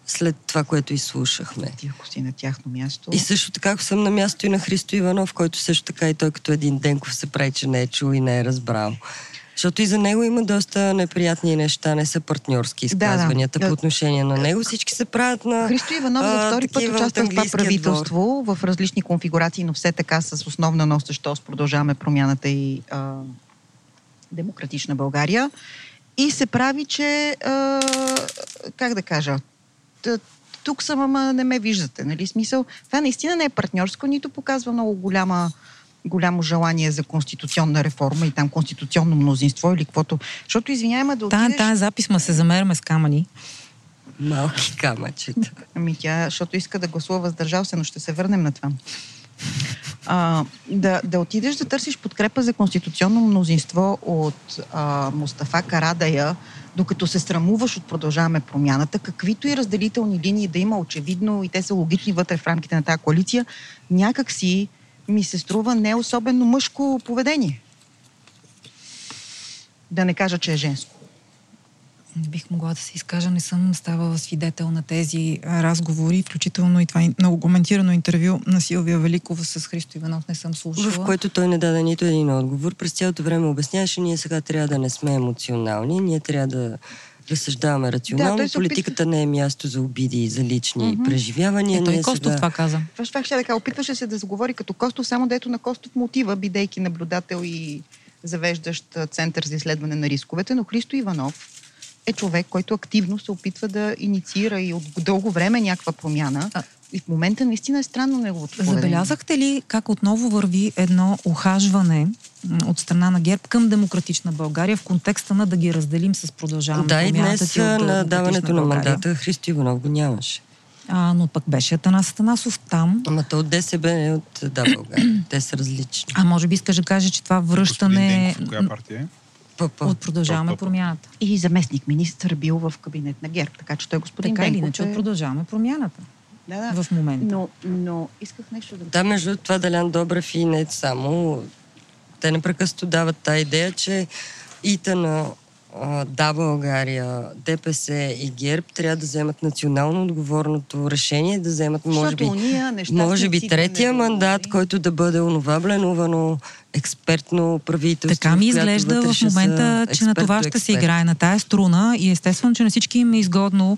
След това, което изслушахме. Ти, ако си на тяхно място. И също така, ако съм на място и на Христо Иванов, който също така и той като един Денков се прави, че не е чул и не е разбрал. Защото и за него има доста неприятни неща, не са партньорски изказванията Да, да. по отношение на него. Всички се правят на... Христо Иванов за а, втори път участва в това правителство в различни конфигурации, но все така с основна носещост продължаваме промяната и а, демократична България. И се прави, че а, как да кажа, тук съм, ама не ме виждате, нали? Смисъл, това наистина не е партньорско, нито показва много голяма голямо желание за конституционна реформа и там конституционно мнозинство или каквото. Защото, извинявай, да отидеш... тая запис ма се замеряме с камъни. Малки камъчета. Ами тя, защото иска да гласува въздържал се, но ще се върнем на това. А, да, да отидеш да търсиш подкрепа за конституционно мнозинство от а, Мустафа Карадая, докато се срамуваш от продължаваме промяната, каквито и разделителни линии да има, очевидно, и те са логични вътре в рамките на тази коалиция, някак си ми се струва не особено мъжко поведение. Да не кажа, че е женско. Не бих могла да се изкажа, не съм ставала свидетел на тези разговори, включително и това много коментирано интервю на Силвия Великова с Христо Иванов не съм слушала. В което той не даде нито един отговор. През цялото време обясняваше, ние сега трябва да не сме емоционални, ние трябва да разсъждаваме рационално. той се опитва- Политиката не е място за обиди и за лични Мгм. преживявания. Е, той ние Костов сега... това каза. Това ще ще да кажа. Опитваше се да заговори като Костов, само дето на Костов мотива, бидейки наблюдател и завеждащ център за изследване на рисковете, но Христо Иванов е човек, който активно се опитва да инициира и от дълго време някаква промяна. А- И в момента наистина е странно неговото поведение. Забелязахте ли как отново върви едно ухажване м, от страна на ГЕРБ към демократична България в контекста на да ги разделим с продължаване Да, и днес на даването на мандата Христо Иванов го нямаше. А, но пък беше Атанас Атанасов там. Ама то от ДСБ не е от Да, България. Те са различни. А може би искаш да кажеш, че това връщане Денков, от коя партия е? От продължаваме промяната. И заместник министър бил в кабинет на ГЕРБ, така че той господин Така или Денков иначе е... от продължаваме промяната Да, да. в момента. Но, но исках нещо да... Да, между това Делян Добрев и не само, те непрекъснато дават тази идея, че ИТА на а, Да, България, ДПС и ГЕРБ трябва да вземат национално отговорното решение, да вземат, може би, може би третия мандат, който да бъде онова бленувано експертно правителство. Така ми изглежда в момента, че на това ще се играе на тая струна и естествено, че на всички им е изгодно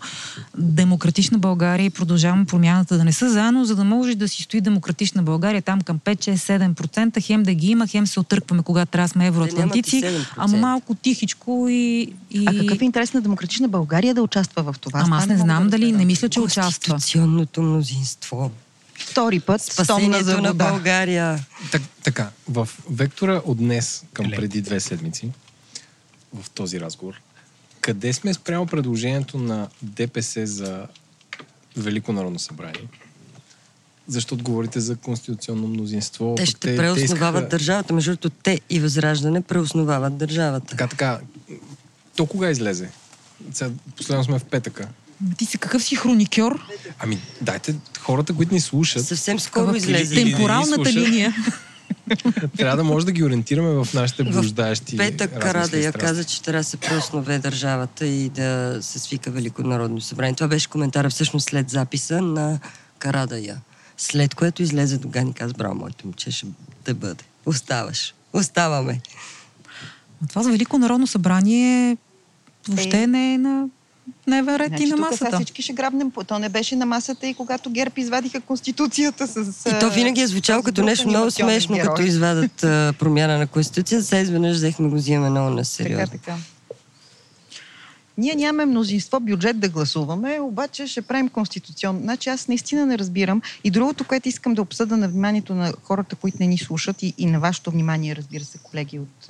демократична България и продължаваме промяната да не са заедно, за да може да си стои демократична България там към 5-6-7%, хем да ги има, хем се отъркваме, когато трябва сме евроатлантици, Те нямат и 7%. ама малко тихичко и... и... А какъв е интерес на демократична България да участва в това? Ама аз не знам да дали, не мисля, че участва. Конституционното мнозинство. Втори път, стомна за Спасението на. България. Так, така, в вектора от днес към Еле. преди две седмици, в този разговор, къде сме спрямо предложението на ДПС за Велико народно събрание? Защото говорите за конституционно мнозинство. Те ще преосновават искаха- държавата. Между другото, те и Възраждане преосновават държавата. Така, така. То кога излезе? Сега, последно сме в петъка. Ти си какъв си хроникьор? Ами, дайте хората, които ни слушат, Съвсем скоро излезе. Темпоралната линия. [laughs] трябва да може да ги ориентираме в нашите блуждаещи Петък размисли и Карада я страсти. каза, че трябва да се преоснове държавата и да се свика Велико народно събрание. Това беше коментара всъщност след записа на Карадая. След което излезе Доган и каза, браво, моето момче, ще да бъде. Оставаш. Оставаме. Това за Велико народно събрание въобще Е. не е на дневен ред Значи и на тук масата. всички ще грабнем. То не беше на масата и когато ГЕРБ извадиха Конституцията с... И то винаги е звучало като нещо много смешно, герой. като извадат а, промяна на Конституцията. Сега изведнъж взехме го взимаме много на Така, сериозно. така. Ние нямаме мнозинство бюджет да гласуваме, обаче ще правим конституционно. Значи аз наистина не разбирам. И другото, което искам да обсъда на вниманието на хората, които не ни слушат и, и на вашето внимание, разбира се, колеги от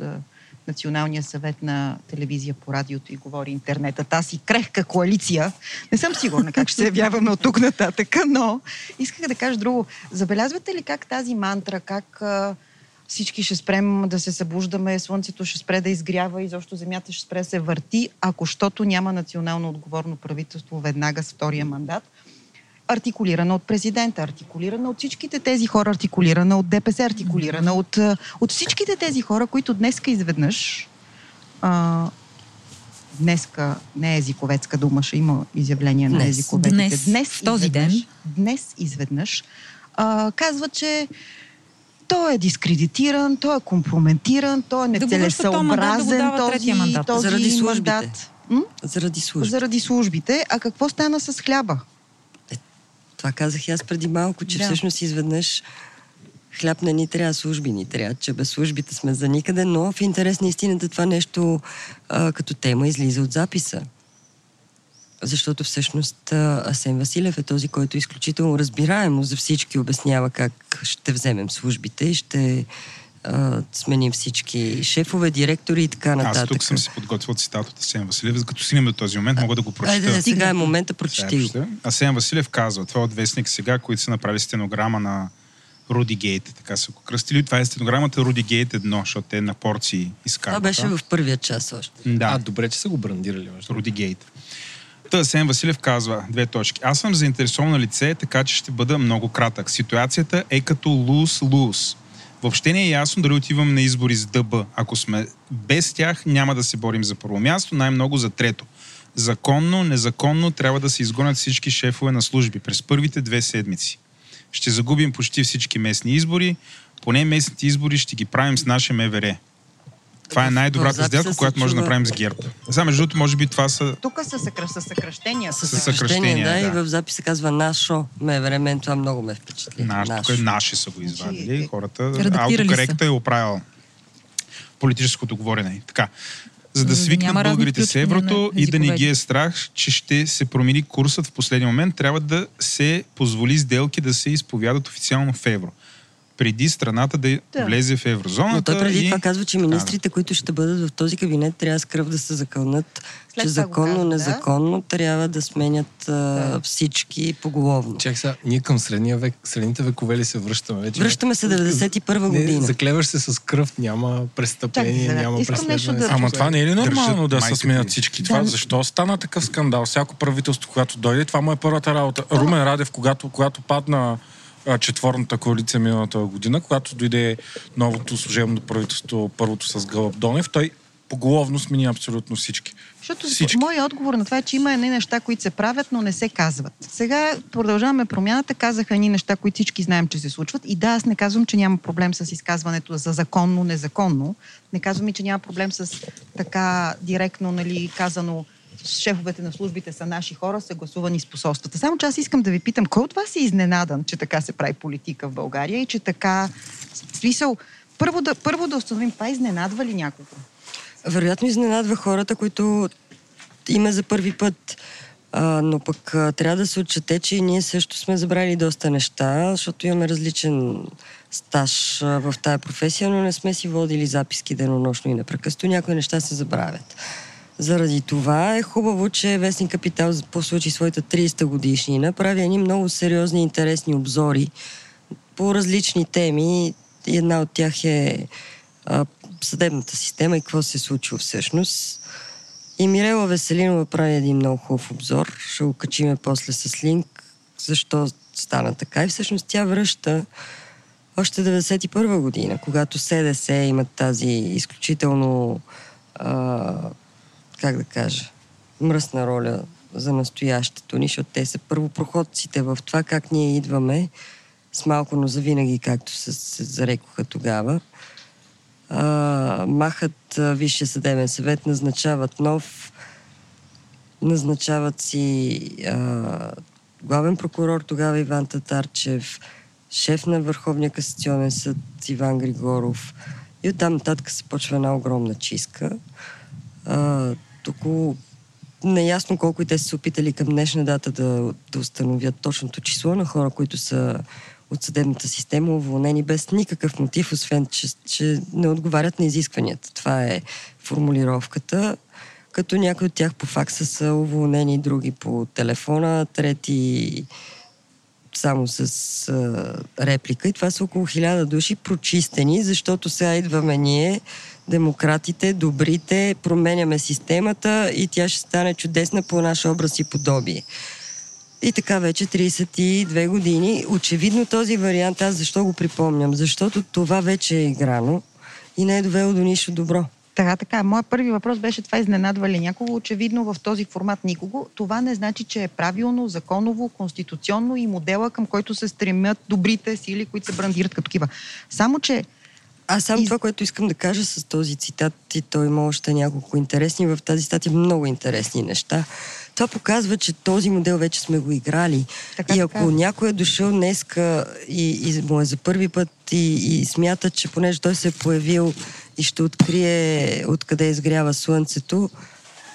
Националния съвет на телевизия по радиото и говори интернета. Тази крехка коалиция. Не съм сигурна как ще се явяваме от тук нататък, но исках да кажа друго. Забелязвате ли как тази мантра, как всички ще спрем да се събуждаме, слънцето ще спре да изгрява и защо земята ще спре да се върти, ако щото няма национално отговорно правителство веднага с втория мандат. Артикулирана от президента, артикулирана от всичките тези хора, артикулирана от ДПС, артикулирана от, от всичките тези хора, които днеска изведнъж а, днеска не е езиковецка дума, ще има изявление на Днес. езиковеците. Днес, в този изведнъж, ден. Днес изведнъж а, казва, че той е дискредитиран, той е компрометиран, той е мандат, да го този, мандат. този Заради службите. мандат. М? Заради служба. Заради службите. А какво стана с хляба? Това казах и аз преди малко, че Да. всъщност изведнъж хляб не ни трябва, служби ни трябва, че без службите сме за никъде, но в интерес на истината това нещо а, като тема излиза от записа. Защото всъщност Асен Василев е този, който изключително разбираемо за всички обяснява как ще вземем службите и ще а, сменим всички шефове, директори и така нататък. Аз тук съм си подготвил цитат от Асен Василев, като стигнем до този момент, мога да го прочета. Айде, сега е момента, прочети го. Асен Василев казва, това е от Вестник сега, които са направили стенограма на Руди Гейт, така са го кръстили. Това е стенограмата Руди Гейт 1, защото те на порции изкарват. Това беше в първия час още. Да. А, добре, че са го брандирали. Руди Гейт. Та Сен Василев казва, две точки. Аз съм заинтересовано лице, така че ще бъда много кратък. Ситуацията е като лус-лус. Въобще не е ясно дали отивам на избори с ДБ. Ако сме без тях, няма да се борим за първо място, най-много за трето. Законно, незаконно трябва да се изгонят всички шефове на служби през първите две седмици. Ще загубим почти всички местни избори, поне местните избори ще ги правим с наше МВР. Това е най-добрата записа сделка, се която може да направим с ГЕРБ. Сега, между другото, може би това са Тук са със съкръщения. Със съкръщение, да, да. и в записа казва нашо МВР. Мен това много ме впечатли. Наш, тук е наши са го извадили. Значи, Хората. Автокоректа е оправил политическото говорене. Така. За да свикнат българите с еврото на и да не ги е страх, че ще се промени курсът в последния момент, трябва да се позволи сделки да се изповядат официално в евро. Преди страната да, Да. влезе в еврозоната. Но той преди и... това казва, че Да, министрите, които ще бъдат в този кабинет, трябва с кръв да се закълнат, След че това законно, казва, да. незаконно трябва да сменят а, Да. всички поголовно. Чак сега, ние към средния век, средните векове ли се връщаме вече? Връщаме се 91 Не, година. заклеваш се с кръв, няма престъпление, Чакай сега, няма преследване. да- Ама това не е ли нормално да се сменят всички това? Да. Защо стана такъв скандал? Всяко правителство, когато дойде, това му е първата работа. Румен Радев, когато, когато падна четворната коалиция миналата година, когато дойде новото служебно правителство, първото с Гълъб Донев, той поголовно смени абсолютно всички. Защото Всички. моят отговор на това е, че има едни неща, които се правят, но не се казват. Сега продължаваме промяната, казаха едни неща, които всички знаем, че се случват. И да, аз не казвам, че няма проблем с изказването за законно, незаконно. Не казвам и, че няма проблем с така директно, нали, казано шефовете на службите са наши хора, съгласувани с посолствата. Само че аз искам да ви питам, кой от вас е изненадан, че така се прави политика в България и че така... Смисъл, първо да, първо да установим, това изненадва ли някого? Вероятно изненадва хората, които има за първи път. А, но пък а, трябва да се отчете, че и ние също сме забрали доста неща, защото имаме различен стаж а, в тая професия, но не сме си водили записки денонощно и непрекъснато. Някои неща се забравят. Заради това е хубаво, че Вестник Капитал по случай своята 30-та годишнина прави едни много сериозни и интересни обзори по различни теми. Една от тях е а, съдебната система и какво се е случило всъщност. И Мирела Веселинова прави един много хубав обзор. Ще го качиме после с линк. Защо стана така? И всъщност тя връща още 91 година, когато СДС имат тази изключително а, как да кажа, мръсна роля за настоящето ни, защото те са първопроходците в това как ние идваме с малко, но завинаги, както се, се зарекоха тогава. А, махат Висшия съдебен съвет, назначават нов, назначават си а, главен прокурор тогава Иван Татарчев, шеф на Върховния касационен съд Иван Григоров. И оттам нататък се почва една огромна чистка. А, около неясно колко и те са се опитали към днешна дата да, да установят точното число на хора, които са от съдебната система уволнени без никакъв мотив, освен че, че не отговарят на изискванията. Това е формулировката. Като някои от тях по факса са уволнени, други по телефона, трети само с а, реплика. И това са около хиляда души прочистени, защото сега идваме ние, демократите, добрите, променяме системата и тя ще стане чудесна по наш образ и подобие. И така вече 32 години. Очевидно този вариант, аз защо го припомням? Защото това вече е играно и не е довело до нищо добро. Така, така. Моят първи въпрос беше това изненадва ли някого? Очевидно в този формат никого. Това не значи, че е правилно, законово, конституционно и модела, към който се стремят добрите сили, които се брандират като такива. Само, че аз само и... това, което искам да кажа с този цитат, и той има още няколко интересни, в тази статия много интересни неща. Това показва, че този модел вече сме го играли. Така, и ако така. някой е дошъл днеска и, и му е за първи път и, и смята, че понеже той се е появил и ще открие откъде изгрява слънцето,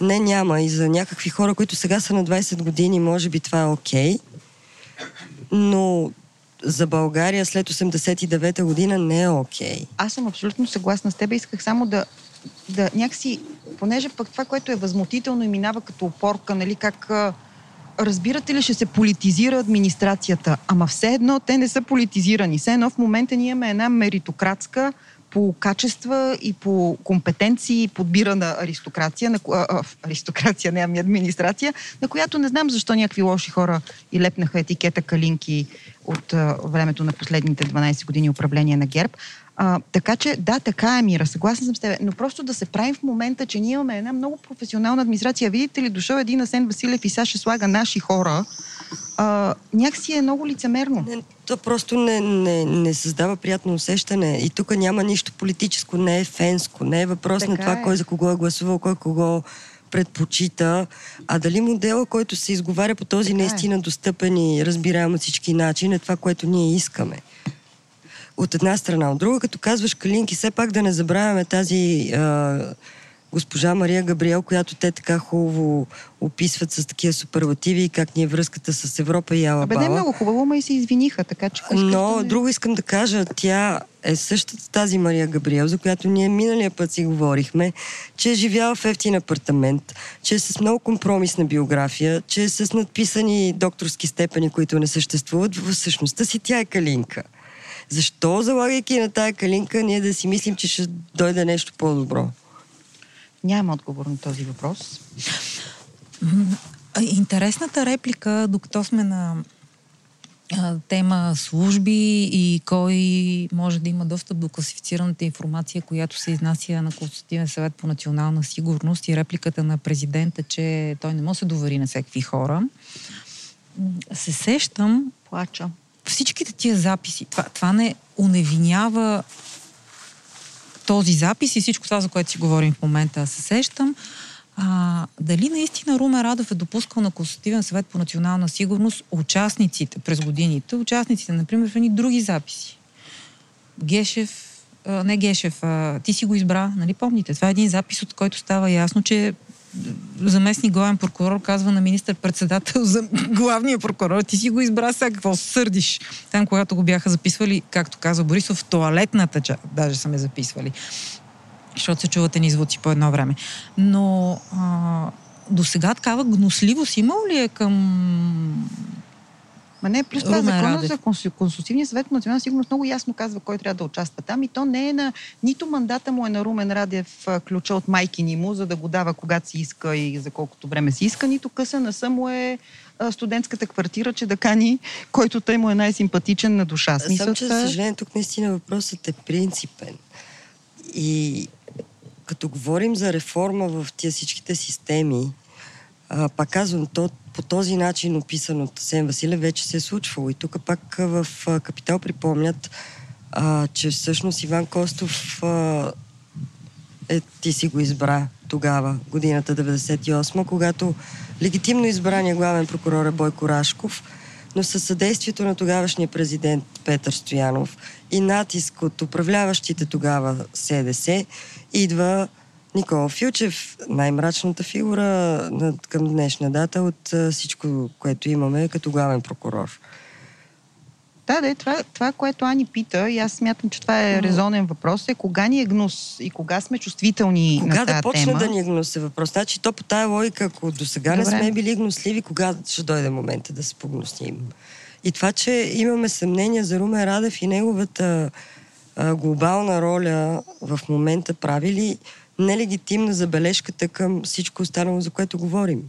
не няма. И за някакви хора, които сега са на 20 години, може би това е окей. Okay. Но за България след 89-та година не е окей. Okay. Аз съм абсолютно съгласна с теб. Исках само да, да някакси, понеже пък това, което е възмутително и минава като опорка, нали, как разбирате ли, ще се политизира администрацията. Ама все едно те не са политизирани. Все едно в момента ние имаме една меритократска по качества и по компетенции подбирана аристокрация, на, а, аристокрация, не ами администрация, на която не знам защо някакви лоши хора и лепнаха етикета калинки от а, времето на последните 12 години управление на ГЕРБ. А, така че, да, така е мира, съгласна съм с теб. Но просто да се правим в момента, че ние имаме една много професионална администрация. Видите ли, дошъл един Асен Василев и сега ще слага наши хора. А, някакси е много лицемерно. Не, то просто не, не, не създава приятно усещане. И тук няма нищо политическо, не е фенско, не е въпрос така на това е. кой за кого е гласувал, кой кого предпочита, а дали модела, който се изговаря по този така е. наистина е. достъпен и разбираем от всички начин, е това, което ние искаме от една страна. От друга, като казваш Калинки, все пак да не забравяме тази а, госпожа Мария Габриел, която те така хубаво описват с такива суперлативи и как ни е връзката с Европа и Алабала. Абе, не е много хубаво, ма и се извиниха, така че... Но, да друго искам да кажа, тя е същата тази Мария Габриел, за която ние миналия път си говорихме, че е живяла в ефтин апартамент, че е с много компромисна биография, че е с надписани докторски степени, които не съществуват. В същността си тя е калинка. Защо, залагайки на тая калинка, ние да си мислим, че ще дойде нещо по-добро? Няма отговор на този въпрос. Интересната реплика, докато сме на тема служби и кой може да има достъп до класифицираната информация, която се изнася на Консултативен съвет по национална сигурност и репликата на президента, че той не може да се довери на всеки хора. Се сещам... Плача всичките тия записи, това, това не уневинява този запис и всичко това, за което си говорим в момента, се сещам. А, дали наистина Румен Радов е допускал на Консултативен съвет по национална сигурност участниците през годините, участниците, например, в едни други записи? Гешев, а, не Гешев, а, ти си го избра, нали помните? Това е един запис, от който става ясно, че заместник главен прокурор казва на министър-председател за главния прокурор, ти си го избра сега, какво сърдиш? Там, когато го бяха записвали, както казва Борисов, в туалетната част, даже са ме записвали. Защото се чувате ни звуци по едно време. Но а, до сега такава гносливост имал ли е към Ма не, плюс това закона за консултативния съвет по национална сигурност много ясно казва кой трябва да участва там и то не е на... Нито мандата му е на Румен Радев ключа от майки ни му, за да го дава когато си иска и за колкото време си иска, нито къса на само е студентската квартира, че да кани, който той му е най-симпатичен на душа. Смисъл, Само, че, за съжаление, тук наистина въпросът е принципен. И като говорим за реформа в тия всичките системи, а, пак казвам, то по този начин, описан от Сен Василев, вече се е случвало. И тук пак в Капитал припомнят, а, че всъщност Иван Костов а, е, ти си го избра тогава, годината 98, когато легитимно избрания главен прокурор е Бойко Рашков, но със съдействието на тогавашния президент Петър Стоянов и натиск от управляващите тогава СДС, идва Никола Филчев, най-мрачната фигура към днешна дата от всичко, което имаме като главен прокурор. Да, да, това, това, което Ани пита, и аз смятам, че това е резонен въпрос, е кога ни е гнус и кога сме чувствителни кога на тази да почне тема. да ни е гнус е въпрос. Значи то по тая логика, ако до сега не сме били гносливи, кога ще дойде момента да се погнусним? И това, че имаме съмнение за Румен Радев и неговата а, глобална роля в момента прави ли нелегитимна забележката към всичко останало, за което говорим.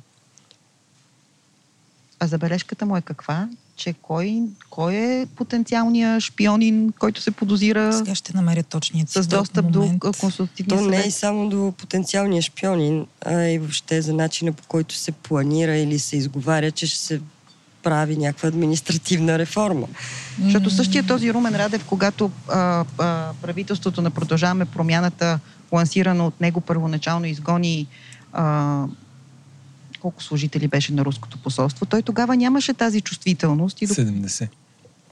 А забележката му е каква? че кой, кой е потенциалният шпионин, който се подозира Сега ще намеря точния с достъп до Момент. консултативния То не е съвет. само до потенциалния шпионин, а и въобще за начина по който се планира или се изговаря, че ще се прави някаква административна реформа. Защото същия този Румен Радев, когато а, а, правителството на Продължаваме промяната, лансирано от него първоначално изгони а, колко служители беше на руското посолство, той тогава нямаше тази чувствителност. И до... 70.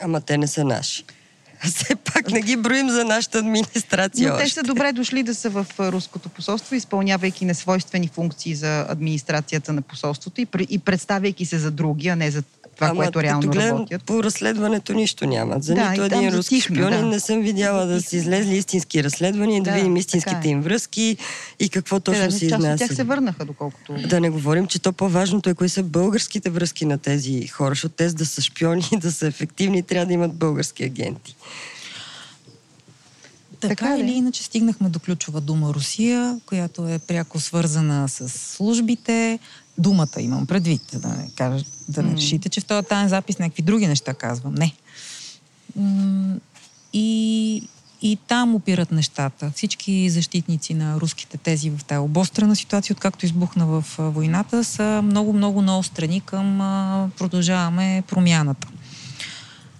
Ама те не са наши. [laughs] Все пак не ги броим за нашата администрация Но те още. са добре дошли да са в руското посолство, изпълнявайки несвойствени функции за администрацията на посолството и, и представяйки се за други, а не за това, Ама, което реално гледам, работят. по разследването нищо нямат. За Да, нито един руски шпионин да. не съм видяла да са излезли истински разследвания да, Да, видим истинските е. им връзки и какво точно даже се от тях изнася. се върнаха, доколкото... Да не говорим, че то по-важното е кои са българските връзки на тези хора, защото те да са шпиони да са ефективни, трябва да имат български агенти. Така, Така или ли? иначе стигнахме до ключова дума Русия, която е пряко свързана с службите. Думата имам предвид, да не, кажа, да не решите, че в този таен запис някакви други неща казвам. Не. И, и там опират нещата. Всички защитници на руските тези в тази обострена ситуация, откакто избухна в войната, са много-много много страни към продължаваме промяната.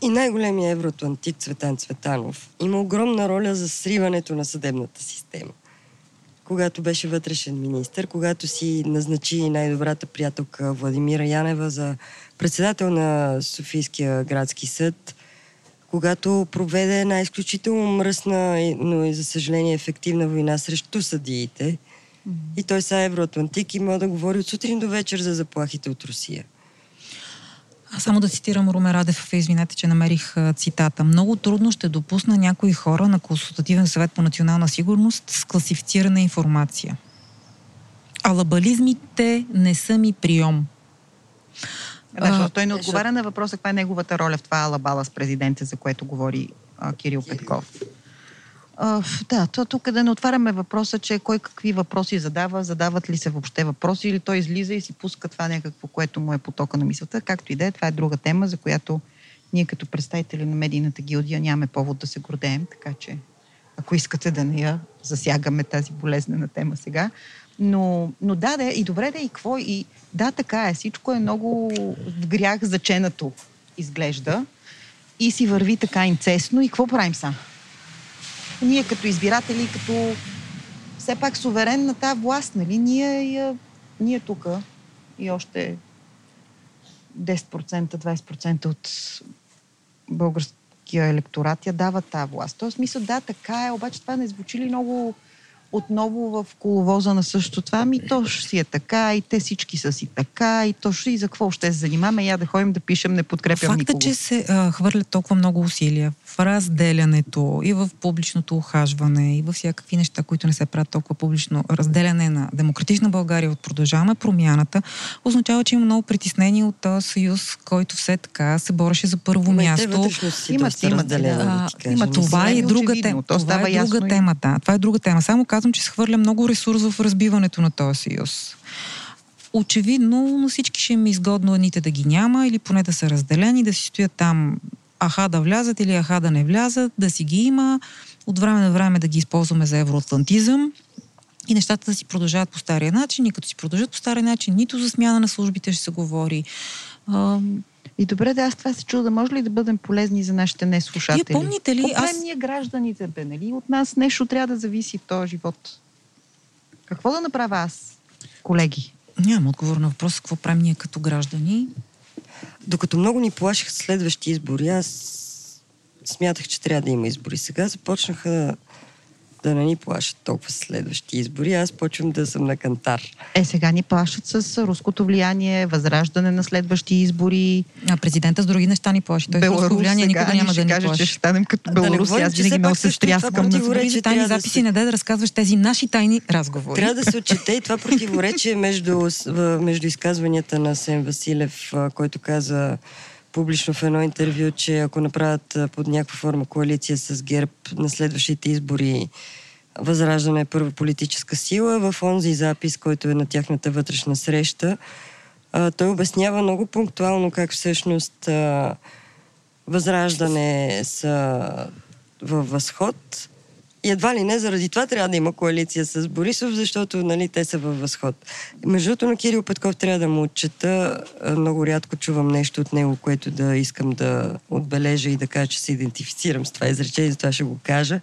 И най-големия евроатлантик Цветан Цветанов има огромна роля за сриването на съдебната система. Когато беше вътрешен министр, когато си назначи най-добрата приятелка Владимира Янева за председател на Софийския градски съд, когато проведе една изключително мръсна, но и за съжаление ефективна война срещу съдиите. И той са евроатлантик и може да говори от сутрин до вечер за заплахите от Русия. А само да цитирам Руме Радев, извинете, че намерих а, цитата. Много трудно ще допусна някои хора на Консултативен съвет по национална сигурност с класифицирана информация. Алабализмите не са ми прием. Да, защото той не е, отговаря на въпроса каква е неговата роля в това алабала с президента, за което говори а, Кирил Петков. Да, то тук да не отваряме въпроса, че кой какви въпроси задава, задават ли се въобще въпроси или той излиза и си пуска това някакво, което му е потока на мисълта. Както и да е, това е друга тема, за която ние като представители на медийната гилдия нямаме повод да се гордеем, така че ако искате да не я засягаме тази болезнена тема сега. Но, но да, да, и добре да, и какво? И да, така е. Всичко е много в грях заченато изглежда и си върви така инцесно. И какво правим са? Ние като избиратели, като все пак суверен на тази власт, нали? Ние, я, ние тук и още 10%, 20% от българския електорат я дават тази власт. Тоест, мисля, да, така е, обаче това не звучи ли много отново в коловоза на също това? Ами то ще си е така и те всички са си така и то ще и за какво ще се занимаваме? Я да ходим да пишем, не подкрепям Факта, никого. че се а, хвърлят толкова много усилия разделянето и в публичното ухажване и във всякакви неща, които не се правят толкова публично, разделяне на демократична България от продължаваме промяната, означава, че има много притеснение от този съюз, който все така се бореше за първо и те място. имат, разделени, да. да Не Това е очевидно. друга тема. То Това е друга и- тема, да. Това е друга тема. Само казвам, че се хвърля много ресурс в разбиването на този съюз. Очевидно, но всички ще им е изгодно едните да ги няма или поне да са разделени, да си стоят там аха да влязат или аха да не влязат, да си ги има, от време на време да ги използваме за евроатлантизъм и нещата да си продължават по стария начин. И като си продължат по стария начин, нито за смяна на службите ще се говори. А, И добре, да, аз това се чуда. Може ли да бъдем полезни за нашите неслушатели? Вие помните ли, Какво аз- ние гражданите, бе, нали? От нас нещо трябва да зависи в този живот. Какво да направя аз, колеги? нямам отговор на въпроса какво правим ние като граждани. Докато много ни плашиха следващи избори, аз смятах, че трябва да има избори. Сега започнаха да, да не ни плашат толкова следващи избори. Аз почвам да съм на кантар. Е, сега ни плашат с руското влияние, възраждане на следващи избори. А президента с други неща ни плаши. Той с руско Беларус влияние никога ни няма ще да ни каже, плаши. че ще станем като Да не Беларус. говорим, аз винаги много пак се стряскам. за тайни да записи, се- не дай да разказваш тези наши тайни разговори. Трябва да се отчете и това противоречие между, между изказванията на Сен Василев, който каза публично в едно интервю, че ако направят под някаква форма коалиция с ГЕРБ на следващите избори, Възраждане е първа политическа сила. В онзи запис, който е на тяхната вътрешна среща, той обяснява много пунктуално как всъщност възраждане са във възход. И едва ли не заради това трябва да има коалиция с Борисов, защото нали, те са във възход. Между другото на Кирил Петков трябва да му отчета. Много рядко чувам нещо от него, което да искам да отбележа и да кажа, че се идентифицирам с това изречение, за това ще го кажа.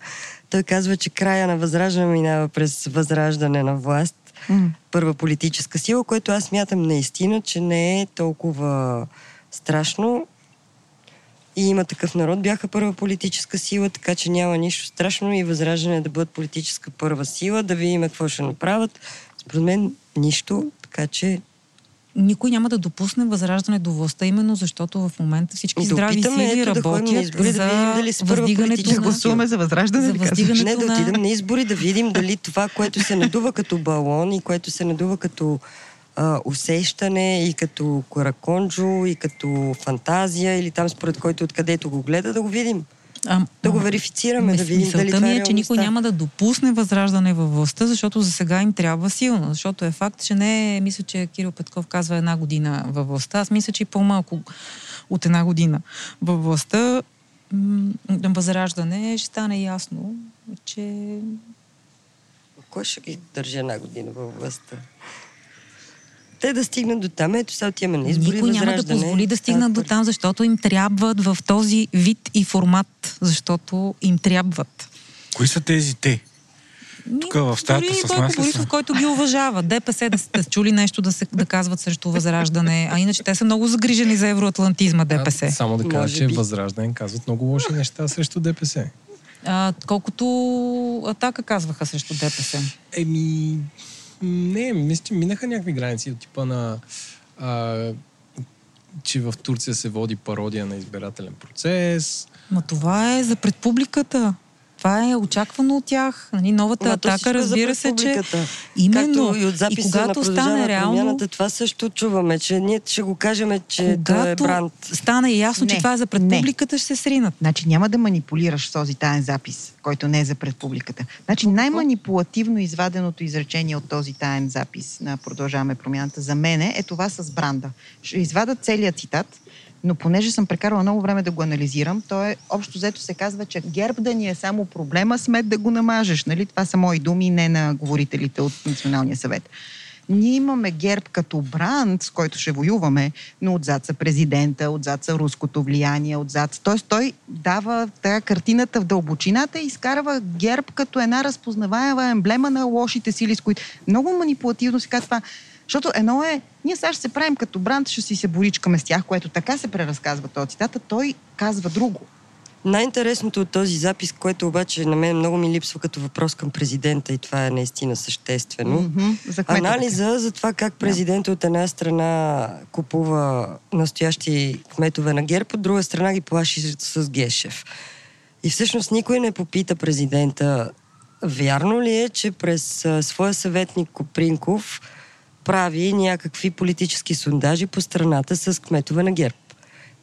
Той казва, че края на възраждане минава през възраждане на власт. Mm. Първа политическа сила, което аз мятам наистина, че не е толкова страшно. И има такъв народ, бяха първа политическа сила, така че няма нищо страшно и възраждане да бъдат политическа първа сила, да видим какво ще направят. Според мен нищо, така че никой няма да допусне възраждане до властта, именно защото в момента всички здрави сили ето, работят да избори, за да видим дали с въздигането на... Да гласуваме за възраждане. За въздигането не, да отидем на избори, да видим дали това, което се надува като балон и което се надува като а, усещане и като кораконджо и като фантазия или там според който откъдето го гледа, да го видим. А, да го верифицираме, да видим дали това ми е, е, че никой няма да допусне възраждане във властта, защото за сега им трябва силно. Защото е факт, че не е, мисля, че Кирил Петков казва една година във властта. Аз мисля, че и по-малко от една година във властта възраждане ще стане ясно, че... Кой ще ги държи една година във властта? Те да стигнат до там. Ето сега отиваме на избори. Никой няма да позволи да стигнат до там, защото им трябват в този вид и формат, защото им трябват. Кои са тези те? Тук в стаята с нас Борисов, който ги уважава. ДПС да сте чули нещо да, се, да казват срещу възраждане, а иначе те са много загрижени за евроатлантизма ДПС. А, само да кажа, че възраждане казват много лоши неща срещу ДПС. А, колкото атака казваха срещу ДПС. Еми, не, мисля, че минаха някакви граници от типа на а, че в Турция се води пародия на избирателен процес. Но това е за пред публиката. Това е очаквано от тях. Нали, новата Но атака, разбира се, че именно Както и, от и когато стане реално... Това също чуваме, че ние ще го кажем, че това е бранд. стане ясно, не, че това е за пред публиката, ще се сринат. Значи няма да манипулираш този таен запис, който не е за пред публиката. Значи най-манипулативно изваденото изречение от този таен запис на Продължаваме промяната за мене е това с бранда. Ще извадат целият цитат, но понеже съм прекарала много време да го анализирам, то е общо взето се казва, че герб да ни е само проблема, смет да го намажеш. Нали? Това са мои думи, не на говорителите от Националния съвет. Ние имаме герб като бранд, с който ще воюваме, но отзад са президента, отзад са руското влияние, отзад. Тоест той дава така картината в дълбочината и изкарва герб като една разпознаваема емблема на лошите сили, с които много манипулативно се казва това защото едно е, ние сега ще се правим като бранд, ще си се боричкаме с тях, което така се преразказва този цитата, той казва друго. Най-интересното от този запис, което обаче на мен много ми липсва като въпрос към президента и това е наистина съществено. Mm-hmm, за Анализа за това как президента от една страна купува настоящи кметове на ГЕРБ, от друга страна ги плаши с Гешев. И всъщност никой не попита президента вярно ли е, че през своя съветник Копринков прави някакви политически сондажи по страната с кметове на ГЕРБ.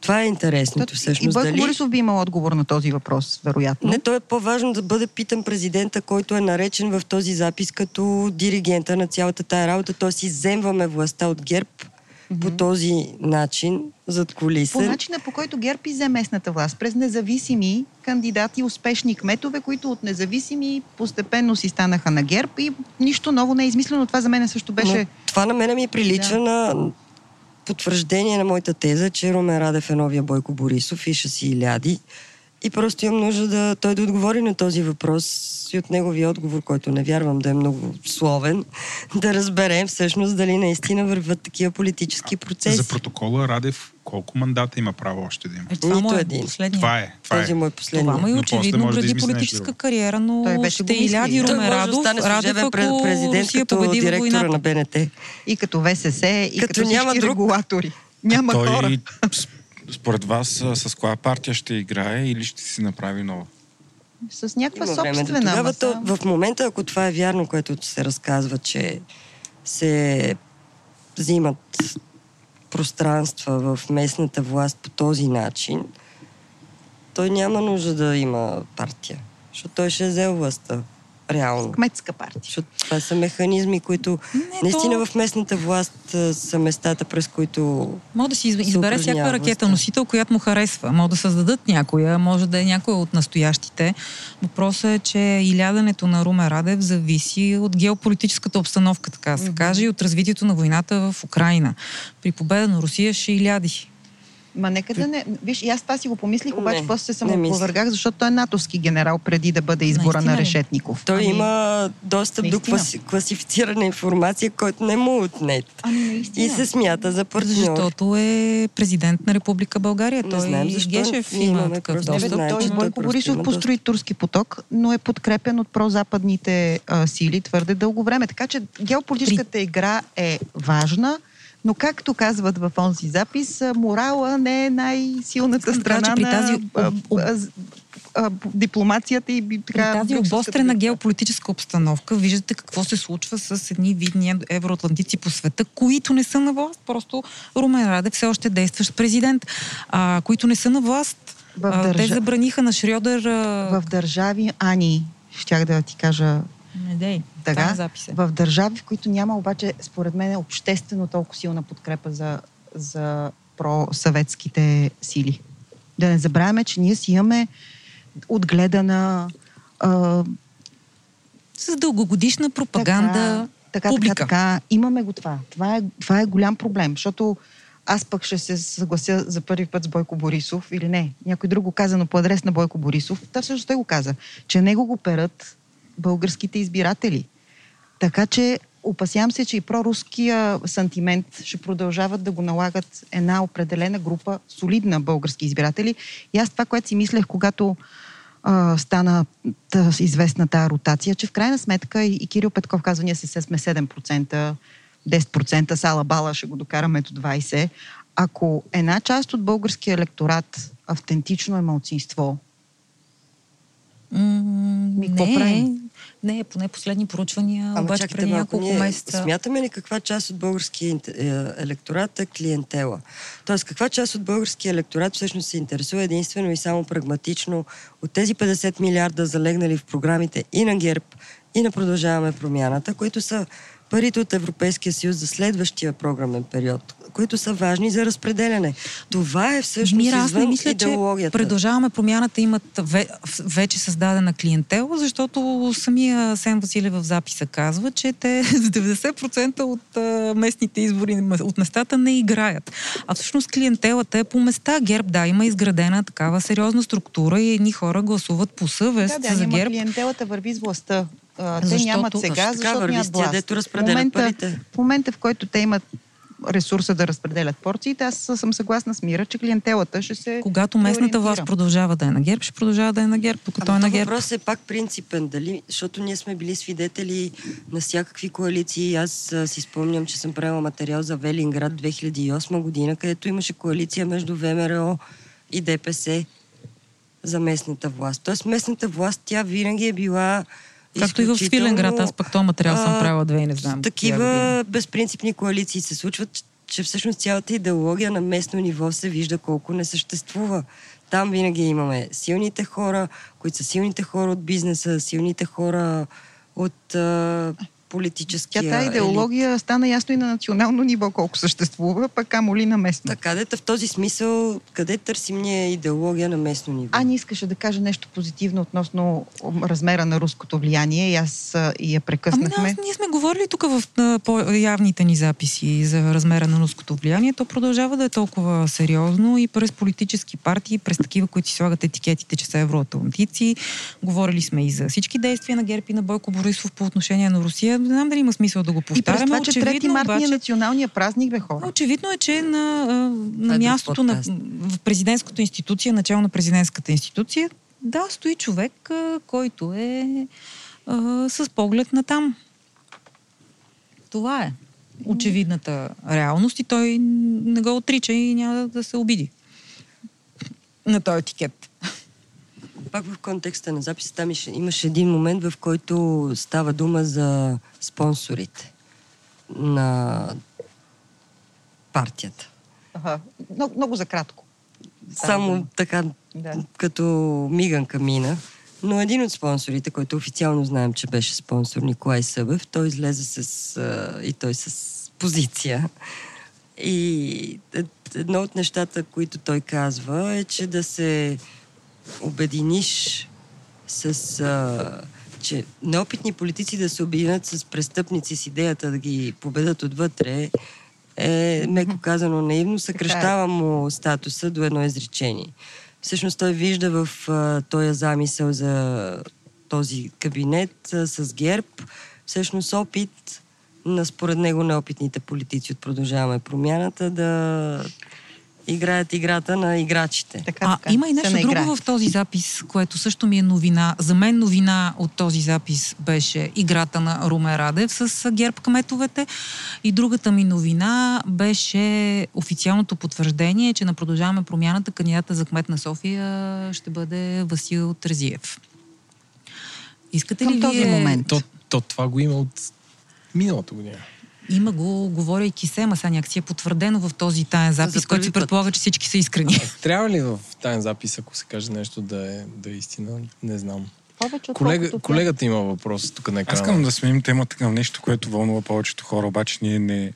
Това е интересното всъщност. И Бойко дали... Борисов би имал отговор на този въпрос, вероятно. Не, то е по-важно да бъде питан президента, който е наречен в този запис като диригента на цялата тая работа. Тоест иземваме властта от ГЕРБ mm-hmm. по този начин, зад колиса. По начина по който ГЕРБ изе местната власт, през независими кандидати, успешни кметове, които от независими постепенно си станаха на ГЕРБ и нищо ново не е измислено. Това за мен също беше... Но това на мен ми прилича да. на потвърждение на моята теза, че Румен Радев е новия Бойко Борисов и ще си иляди. И просто имам нужда да той да отговори на този въпрос и от неговия отговор, който не вярвам да е много словен, да разберем всъщност дали наистина върват такива политически процеси. За протокола Радев колко мандата има право още да има? Е, това Нито е един. Последния. Това е. Това Този е. му е последния. Това му е очевидно гради да политическа кариера, но Той беше ще иляди Румен Радов, да Радев, ако президент Русия като директора на БНТ. И като ВСС, и като, като няма друг... регулатори. Няма той, хора. Според вас с коя партия ще играе или ще си направи нова? С някаква Има собствена. Тогава то, в момента, ако това е вярно, което се разказва, че се взимат пространства в местната власт по този начин, той няма нужда да има партия. Защото той ще е взел властта. Реално. Кметска партия. Защото това са механизми, които Не, наистина то- в местната власт са местата, през които Може да си избере всяка ракета носител, която му харесва. Може да създадат някоя, може да е някоя от настоящите. Въпросът е, че и лядането на Румен Радев зависи от геополитическата обстановка, така да се каже, и от развитието на войната в Украина. При победа на Русия ще и ляди. Ма нека да не... Виж, и аз това си го помислих, обаче Не, после се не мисля. самоопровергах, защото той е натовски генерал преди да бъде избора на? Решетников. той Ами, има достъп до класи, класифицирана информация, който не му е отнет. Ами наистина. И се смята за партньор. Защото е президент на Република България. Не той знаем защо. Гешев има такъв Не, достъп. знаем, той Бойко Борисов построи турски поток, но е подкрепен от прозападните а, сили твърде дълго време. Така че геополитическата игра е важна, но както казват в онзи запис, морала не е най-силната кажа, страна при на тази а, об- об- а, а, дипломацията и би- При така... тази обострена геополитическа обстановка виждате какво се случва с едни видни евроатлантици по света, които не са на власт. Просто Румен Радев все още действащ президент, а, които не са на власт. В А, Те държа- забраниха на Шрьодер... А... В държави, Ани, щях да ти кажа Не дей, Така, в държави, в които няма обаче, според мен, обществено толкова силна подкрепа за, за просъветските сили. Да не забравяме, че ние си имаме отгледана а, С дългогодишна пропаганда, така, публика. така, така. Имаме го това. Това е, това е голям проблем, защото аз пък ще се съглася за първи път с Бойко Борисов или не. Някой друг го каза, но по адрес на Бойко Борисов. Та всъщност той го каза, че него го перат българските избиратели. Така че опасявам се, че и проруския сантимент ще продължават да го налагат една определена група солидна български избиратели. И аз това, което си мислех, когато а, стана та, известна тази ротация, че в крайна сметка и, и Кирил Петков казва, ние се сме 7%, 10%, сала бала ще го докараме до 20%. Ако една част от българския електорат автентично е малцинство, М, Ми, какво не, правим? Не, поне последни проучвания, Ама обаче чакайте преди няколко ние месеца. смятаме ли каква част от българския е, електорат е клиентела? Тоест, каква част от българския електорат всъщност се интересува единствено и само прагматично от тези 50 милиарда залегнали в програмите и на ГЕРБ, и на Продължаваме промяната, които са парите от Европейския съюз за следващия програмен период, които са важни за разпределяне. Това е всъщност Мира, аз не мисля, че идеологията. продължаваме промяната имат ве, вече създадена клиентела, защото самия Сен Василев в записа казва, че те с 90% от местните избори, от местата не играят. А всъщност клиентелата е по места. ГЕРБ, да, има изградена такава сериозна структура и едни хора гласуват по съвест Да, да, за ГЕРБ. клиентелата върви с властта. А, те Защото- нямат сега, защото нямат власт. дето В разпределят момента, парите. в момента, в който те имат ресурса да разпределят порциите, аз съм съгласна с Мира, че клиентелата ще се Когато местната власт продължава да е на ГЕРБ, ще продължава да е на ГЕРБ, докато е на ГЕРБ. въпрос е пак принципен, дали, защото ние сме били свидетели на всякакви коалиции. Аз а, си спомням, че съм правила материал за Велинград 2008 година, където имаше коалиция между ВМРО и ДПС за местната власт. Тоест местната власт, тя винаги е била Както и в Свиленград, аз пък този материал съм правила две и не знам. Такива безпринципни коалиции се случват, че- че всъщност цялата идеология на местно ниво се вижда колко не съществува. Там винаги имаме силните хора, които са силните хора от бизнеса, силните хора от а, политическия Тя тази елит. идеология стана ясно и на национално ниво колко съществува, пък камо ли на местно. Така, дета в този смисъл, къде търсим ние идеология на местно ниво? Ани искаше да каже нещо позитивно относно размера на руското влияние и аз и я Ами прекъснахме. да, ние сме говорили тук в а, по-явните ни записи за размера на руското влияние. То продължава да е толкова сериозно и през политически партии, през такива, които си слагат етикетите, че са евроатлантици. Говорили сме и за всички действия на ГЕРБ и на Бойко Борисов по отношение на Русия. Не знам дали има смисъл да го и през повтаряме. това, че 3 Очевидно, март ни е обаче, националния празник, бе хора. Очевидно е, че на, на друг мястото на, в президентската институция, начало на президентската институция, да, стои човек, който е а, с поглед на там. Това е очевидната реалност и той не го отрича и няма да се обиди на този етикет. Пак в контекста на записа там имаше, един момент, в който става дума за спонсорите на партията. Ага. Много, много за кратко. Само дума. така, Да. като миганка мина. Но един от спонсорите, който официално знаем, че беше спонсор, Николай Събев, той излезе с, а, и той с позиция. И е- едно от нещата, които той казва, е, че да се обединиш с... А, че неопитни политици да се обединят с престъпници с идеята да ги победат отвътре е, меко казано, наивно, съкръщава му статуса до едно изречение. Всъщност той вижда в а, този замисъл за този кабинет а, с ГЕРБ всъщност опит на според него неопитните политици от Продължаваме промяната да играят играта на играчите. Така, А, така, има и нещо друго в този запис, което също ми е новина. За мен новина от този запис беше играта на Руме Радев с ГЕРБ кметовете. И другата ми новина беше официалното потвърждение, че на Продължаваме промяната кандидата за кмет на София ще бъде Васил Терзиев. Искате Към ли този вие... момент. То, то това го има от миналата година. Има го, говорейки се, ама сега някакси е потвърдено в този таен запис, За който се предполага, че всички са искрени. Трябва ли в тайн запис, ако се каже нещо да е, да е истина? Не знам. Повече Колега, отколкото колегата има въпрос тук на Аз екрана. искам да сменим темата към нещо, което вълнува повечето хора, обаче ние не,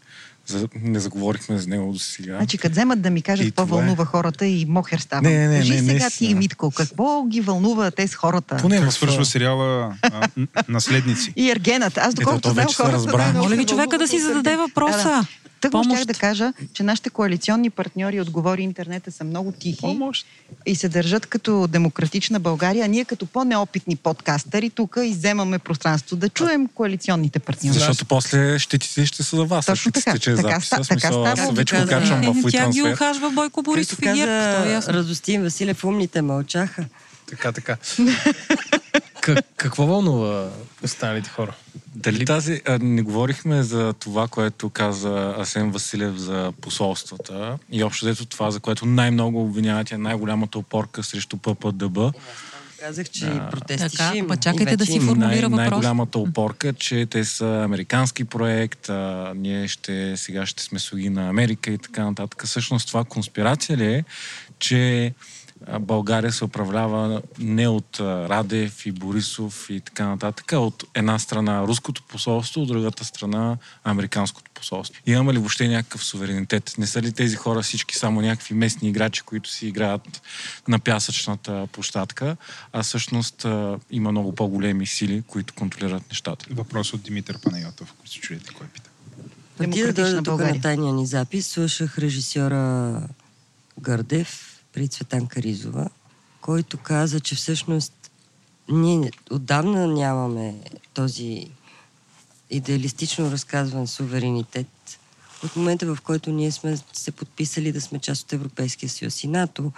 за, не заговорихме за него до сега. Значи, като вземат да ми кажат какво това е. вълнува хората и мохер ставам. Не, не, не, Кажи не, сега наистина. ти, Митко, какво ги вълнува те с хората? Поне в свършва сериала а, Наследници? И Ергенът. Аз доколкото то знам хората... Моля ви се човека да си зададе въпроса. Да, да. Тъкмо щях Помощ. да кажа, че нашите коалиционни партньори отговори интернета са много тихи Помощ. и се държат като демократична България, а ние като по-неопитни подкастъри тук изземаме пространство да чуем коалиционните партньори. Защото после щетите ще са за вас. Точно така. стече Така записа. ста- така става. вече го качвам в Е, Тя ги ухажва Бойко Борисов и ГЕРБ, е. Радостин Василев, умните мълчаха. Така, така. [laughs] Как, какво вълнува останалите хора? Дали тази... А, не говорихме за това, което каза Асен Василев за посолствата и общо взето това, за което най-много обвиняват е най-голямата опорка срещу ППДБ. Казах, че и протести Така, ще има. па чакайте да си формулира Най- въпрос. най-голямата опорка, че те са американски проект, а, ние ще, сега ще сме слуги на Америка и така нататък. Всъщност това конспирация ли е, че а, България се управлява не от Радев и Борисов и така нататък, а от една страна руското посолство, от другата страна американското посолство. Имаме ли въобще някакъв суверенитет? Не са ли тези хора всички само някакви местни играчи, които си играят на пясъчната площадка, а всъщност има много по-големи сили, които контролират нещата? Въпрос от Димитър Панайотов, ако се чуете кой пита. Преди да дойда тук на тайния ни запис, слушах режисьора Гърдев при Цветан Каризова, който каза, че всъщност ние отдавна нямаме този идеалистично разказван суверенитет. От момента, в който ние сме се подписали да сме част от Европейския съюз и НАТО,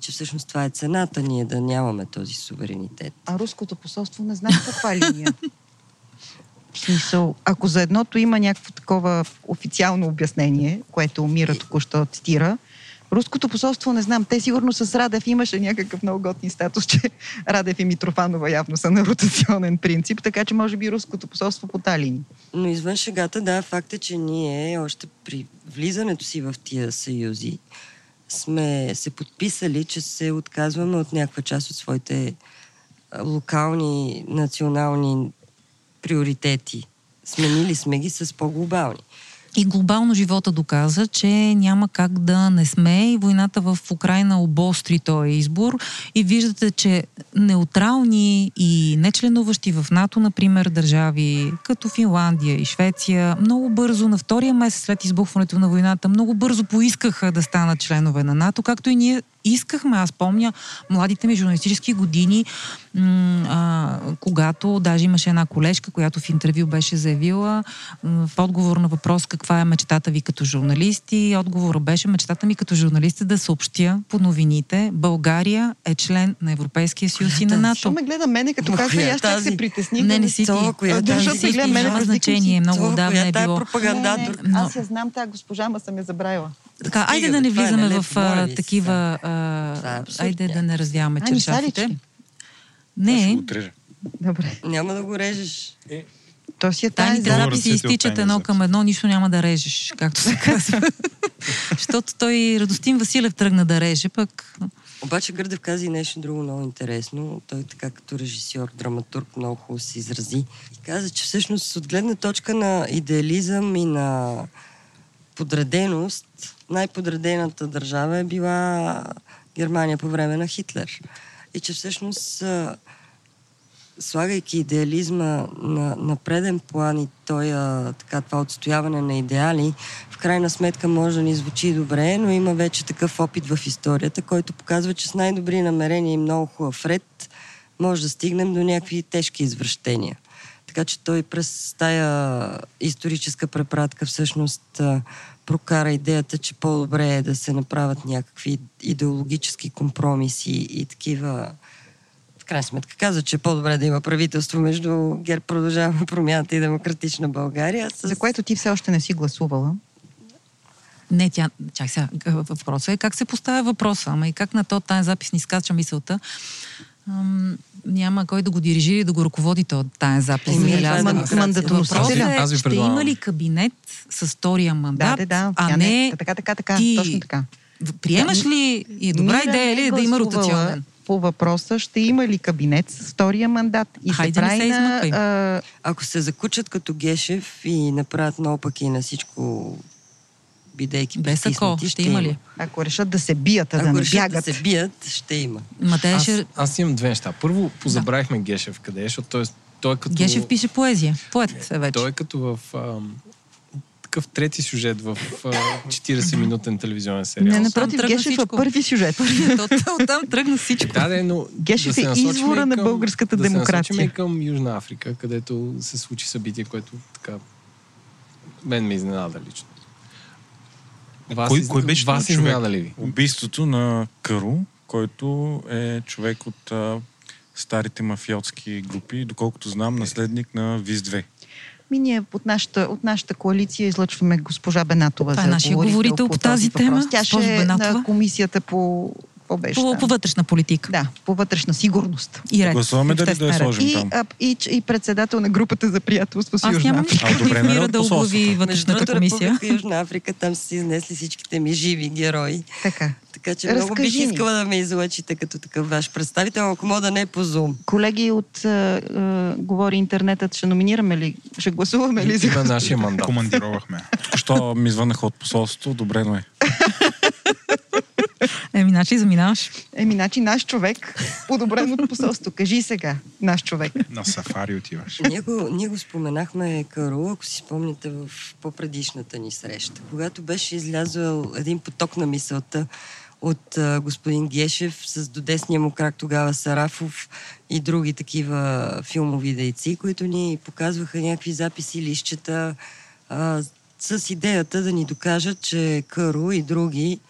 че всъщност това е цената ние да нямаме този суверенитет. А руското посолство не знае каква линия. [laughs] Смисъл, ако за едното има някакво такова официално обяснение, което Мира току-що цитира, Руското посолство не знам. Те сигурно с Радев имаше някакъв много готин статус, че [laughs] Радев и Митрофанова явно са на ротационен принцип, така че може би руското посолство по тази линия. Но извън шегата, да, факт е, че ние още при влизането си в тия съюзи сме се подписали, че се отказваме от някаква част от своите локални, национални приоритети. Сменили сме ги с по-глобални. И глобално живота доказа, че няма как да не сме. И войната в Украина обостри този избор. И виждате, че неутрални и нечленуващи в НАТО, например, държави като Финландия и Швеция, много бързо, на втория месец след избухването на войната, много бързо поискаха да станат членове на НАТО, както и ние искахме. Аз помня младите ми журналистически години, м- а, когато даже имаше една колежка, която в интервю беше заявила м, в отговор на въпрос каква е мечтата ви като журналист и отговора беше мечтата ми като журналист е да съобщя по новините България е член на Европейския съюз и на Защо НАТО. ме гледа мене, като казва и коя аз тази? се притесних. Не, не си ти. Това, коя А, тази Защото си ме гледа мене значение, много Това, отдавна е тая било. пропагандатор. Не, не, Но- Аз я знам тази госпожа, ма съм я забравила. Така, айде Стига, да не е влизаме в а, такива... Е А, айде да не развяваме чершафите. Не. Добре. Няма да го режеш. То си е се ти от изтичат едно към едно, нищо няма да режеш, както се казва. [laughs] Защото той Радостин Василев тръгна да реже, пък Обаче Гърдев каза и нещо друго много интересно. Той така като режисьор, драматург много хубаво се изрази. И каза, че всъщност от гледна точка на идеализъм и на подреденост, най-подредената държава е била Германия по време на Хитлер. И че всъщност слагайки идеализма на, на преден план и той, така, това отстояване на идеали, в крайна сметка може да ни звучи добре, но има вече такъв опит в историята, който показва, че с най-добри намерения и много хубав ред може да стигнем до някакви тежки извращения. Така че той през тая историческа препратка всъщност прокара идеята, че по-добре е да се направят някакви идеологически компромиси и такива в крайна сметка каза, че е по-добре да има правителство между ГЕРБ продължаваме промяната и демократична България. С... За което ти все още не си гласувала. Не, тя, чак сега, въпросът е как се поставя въпроса, ама и как на то тази запис ни скача мисълта. Ам, няма кой да го дирижира и да го ръководи то, тази запис. Еми, е. Въпросът е, ще има ли кабинет с втория мандат, Да, да, да. а Тя не Така, така, така. ти Точно така. приемаш ли и е добра Мира идея не ли е е да има ротационен? По въпроса ще има ли кабинет с втория мандат и Хайде, се не прави се на... а, Ако се закучат като Гешев и направят наопаки на всичко, бидейки Без ако, притиснати, ще има ли? ако решат да се бият, а да Ако не решат да бягат. се бият, ще има. Ма те Аз, ще... аз имам две неща. Първо, позабравихме Гешев къде е, защото той, е- той е като... Гешев пише поезия. Поет е вече. Той е като в ам, такъв трети сюжет в а, 40-минутен телевизионен сериал. Не, напротив, Гешев е първи сюжет. [laughs] От- Оттам тръгна всичко. Да, да, но Гешев да се е извора и на към- българската да се демокрация. насочим и към Южна Африка, където се случи събитие, което така мен ме изненада лично. Вас, Кой- из- кой беше вас човек? ли ви? Убийството на Кару, който е човек от а, старите мафиотски групи, доколкото знам, наследник на ВИЗ-2. Ми ние от нашата, от нашата коалиция излъчваме госпожа Бенатова. Това е нашия говорител по тази тема. Тя ще е на комисията по... Какво беше По, по вътрешна политика. Да, по вътрешна сигурност. И ред. Гласуваме дали да я сложим И, там. а, и, и председател на групата за приятелство с Аз Южна нямам Африка. нищо А, добре, против мира народ да оглави вътрешната комисия. Република Южна Африка, там са си изнесли всичките ми живи герои. Така. Така че много бих Разкажи искала да ме излъчите като такъв ваш представител, ако мога да не е по Zoom. Колеги от а, а, Говори интернетът, ще номинираме ли? Ще гласуваме ли за нашия мандат. Командировахме. Що ми звънаха от посолството, одобрено е. [laughs] [laughs] Еми, значи заминаваш. Еми, значи наш човек, подобрен от посолство. Кажи сега, наш човек. На сафари отиваш. Ние го, ние го споменахме, Каро, ако си спомняте в по-предишната ни среща, когато беше излязъл един поток на мисълта от а, господин Гешев с додесния му крак тогава Сарафов и други такива филмови дейци, които ни показваха някакви записи, лищета а, с идеята да ни докажат, че Каро и други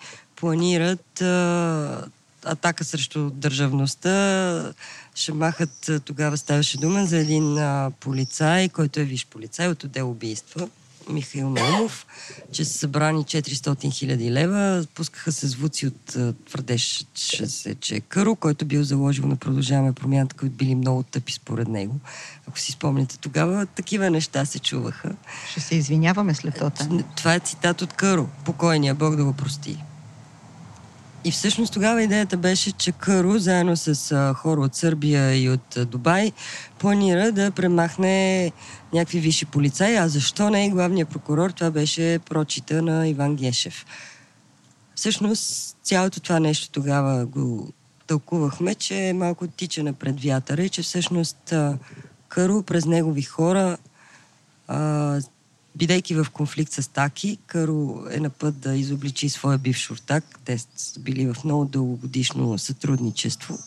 планират а, атака срещу държавността. Ще махат, тогава ставаше дума за един а, полицай, който е виж полицай от отдел убийства, Михаил Наумов, че са събрани 400 хиляди лева. Пускаха се звуци от твърдеше се, че е Къро, който бил заложил на продължаваме промяната, които били много тъпи според него. Ако си спомняте, тогава такива неща се чуваха. Ще се извиняваме след това. Това е цитат от Къро. Покойния, Бог да го прости. И всъщност тогава идеята беше, че Къро, заедно с хора от Сърбия и от Дубай, планира да премахне някакви висши полицаи. А защо не и главният прокурор? Това беше прочита на Иван Гешев. Всъщност, цялото това нещо тогава го тълкувахме, че е малко тича напред вятъра и че всъщност а, през негови хора бидейки в конфликт с Таки, Каро е на път да изобличи своя бивш ортак. Те са били в много дългогодишно сътрудничество.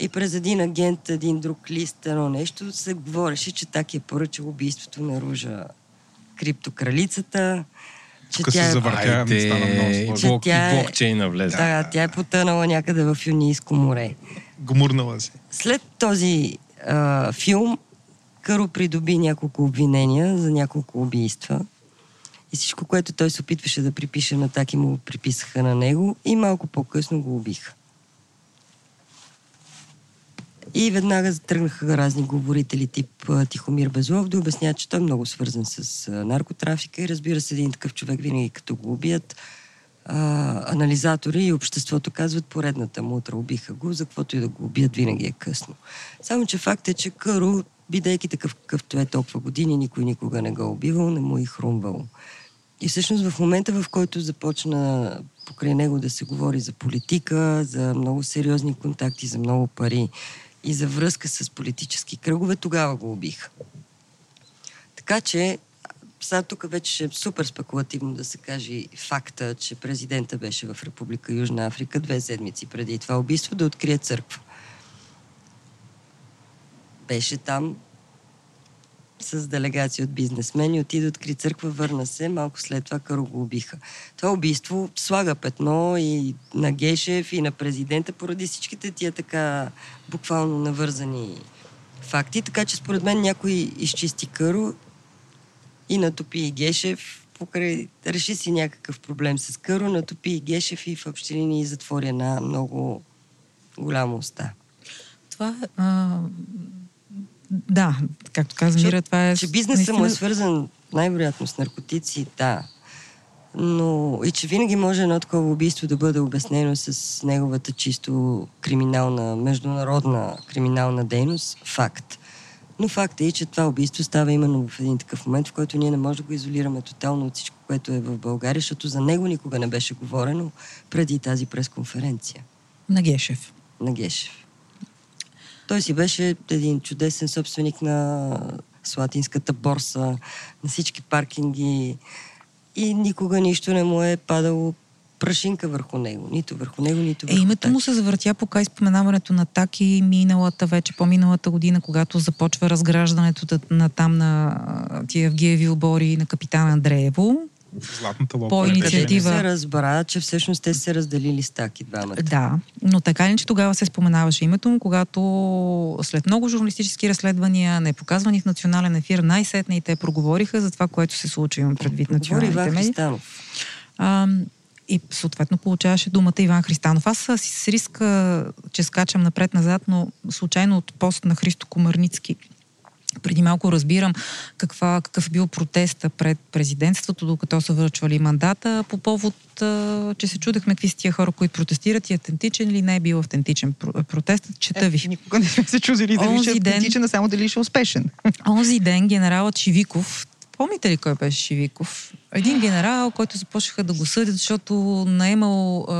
И през един агент, един друг лист, едно нещо, се говореше, че Таки е поръчал убийството на Ружа криптокралицата, че Тук тя се е, завъртя, Айде, стана много Че сложно. блок, тя е- блокчейна влезе. да, тя е потънала някъде в Юнийско море. Гмурнала си. След този а, филм Къро придоби няколко обвинения за няколко убийства. И всичко, което той се опитваше да припише на таки, му приписаха на него и малко по-късно го убиха. И веднага тръгнаха разни говорители тип Тихомир Безлов да обясняват, че той е много свързан с наркотрафика и разбира се, един такъв човек винаги като го убият, а, анализатори и обществото казват поредната мутра, убиха го, за каквото и да го убият, винаги е късно. Само, че факт е, че Каро, бидейки такъв какъвто е толкова години, никой никога не го е убивал, не му е хрумвало. И всъщност в момента, в който започна покрай него да се говори за политика, за много сериозни контакти, за много пари и за връзка с политически кръгове, тогава го убиха. Така че сега тук вече е супер спекулативно да се каже факта, че президента беше в Република Южна Африка две седмици преди това убийство да открие църква. Беше там с делегация от бизнесмени, отиде откри църква, върна се, малко след това Каро го убиха. Това убийство слага петно и на Гешев, и на президента, поради всичките тия така буквално навързани факти, така че според мен някой изчисти Каро и натопи и Гешев, покрай, реши си някакъв проблем с Каро, натопи и Гешев и в общи линии затвори една много голяма уста. Това а, да, както каза Мира, това е... Че бизнесът наистина... му е свързан най-вероятно с наркотици, да. Но и че винаги може едно такова убийство да бъде обяснено с неговата чисто криминална, международна криминална дейност, факт. Но факт е и, че това убийство става именно в един такъв момент, в който ние не можем да го изолираме тотално от всичко, което е в България, защото за него никога не беше говорено преди тази пресконференция. На Гешев. На Гешев. Той си беше един чудесен собственик на Слатинската борса, на всички паркинги и никога нищо не му е падало прашинка върху него. Нито върху него, нито върху Е, името му се завъртя пока изпоменаването на Таки миналата, вече по-миналата година, когато започва разграждането на там на тия Евгиеви обори на капитан Андреево. Златната лодка. По инициатива. се разбра, че всъщност те се разделили стаки двамата. Да, но така ли, че тогава се споменаваше името му, когато след много журналистически разследвания, не показвани в национален ефир, най-сетне и те проговориха за това, което се случи, имам предвид националните медии. А, и съответно получаваше думата Иван Христанов. Аз с риска, че скачам напред-назад, но случайно от пост на Христо Комарницки преди малко разбирам каква, какъв е бил протеста пред президентството, докато са връчвали мандата, по повод, че се чудехме какви са тия хора, които протестират и автентичен или не е бил автентичен протест. Чета ви. Е, никога не сме се чудили дали ще е автентичен, а само дали ще е успешен. Онзи ден генералът Чивиков, Помните ли кой беше Шивиков? Един генерал, който започнаха да го съдят, защото наемал а,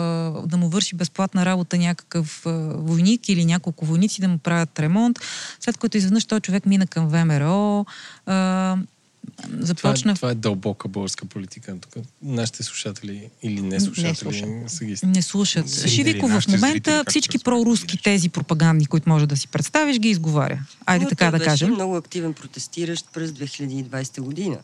да му върши безплатна работа някакъв а, войник или няколко войници да му правят ремонт, след което изведнъж този човек мина към ВМРО. А, започна... Това е, това е дълбока българска политика. Тук нашите слушатели или не слушатели не са ги... Не слушат. Зрители, Шивиков в момента зрители, всички проруски тези пропагандни, които може да си представиш, ги изговаря. Айде Но така да кажем. много активен протестиращ през 2020 година.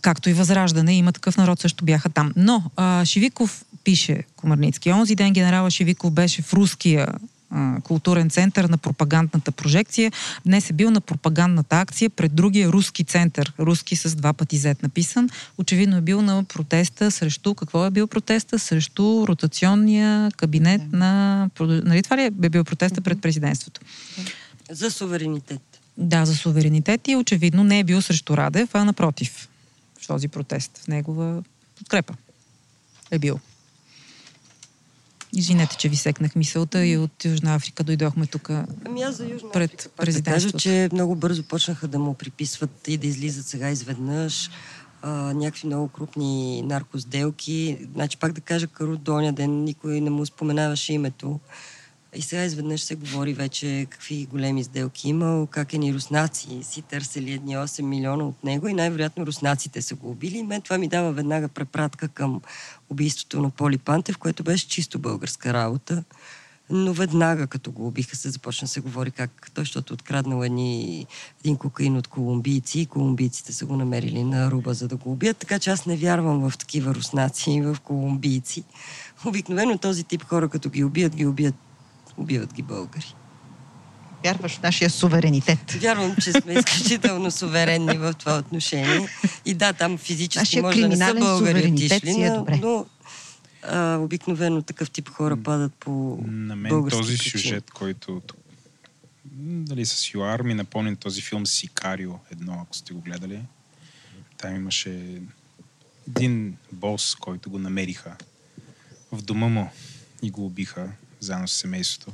Както и Възраждане, има такъв народ също бяха там. Но а, Шивиков пише Комарницки. Онзи ден генерала Шивиков беше в руския културен център на пропагандната прожекция. Днес е бил на пропагандната акция пред другия руски център. Руски с два пъти зет написан. Очевидно е бил на протеста срещу... Какво е бил протеста? Срещу ротационния кабинет на... Нали това ли е бил протеста пред президентството? За суверенитет. Да, за суверенитет и очевидно не е бил срещу Радев, а напротив. В този протест. В негова подкрепа е бил. Извинете, че ви секнах мисълта и от Южна Африка дойдохме тук ами аз за Южна пред президентството. Да кажа, че много бързо почнаха да му приписват и да излизат сега изведнъж а, някакви много крупни наркосделки. Значи пак да кажа, Каро Доня ден никой не му споменаваше името. И сега изведнъж се говори вече какви големи сделки имал, как е ни руснаци си търсили едни 8 милиона от него и най-вероятно руснаците са го убили. И мен това ми дава веднага препратка към убийството на Поли Пантев, което беше чисто българска работа. Но веднага, като го убиха, се започна се говори как той, защото откраднал едни, един кокаин от колумбийци и колумбийците са го намерили на руба, за да го убият. Така че аз не вярвам в такива руснаци и в колумбийци. Обикновено този тип хора, като ги убият, ги убият убиват ги българи. Вярваш в нашия суверенитет. Вярвам, че сме изключително суверенни в това отношение. И да, там физически нашия може да не са българи отишли, е добре. но а, обикновено такъв тип хора падат по На мен този качи. сюжет, който дали с Юар ми напомня този филм Сикарио едно, ако сте го гледали. Там имаше един бос, който го намериха в дома му и го убиха заедно с семейството.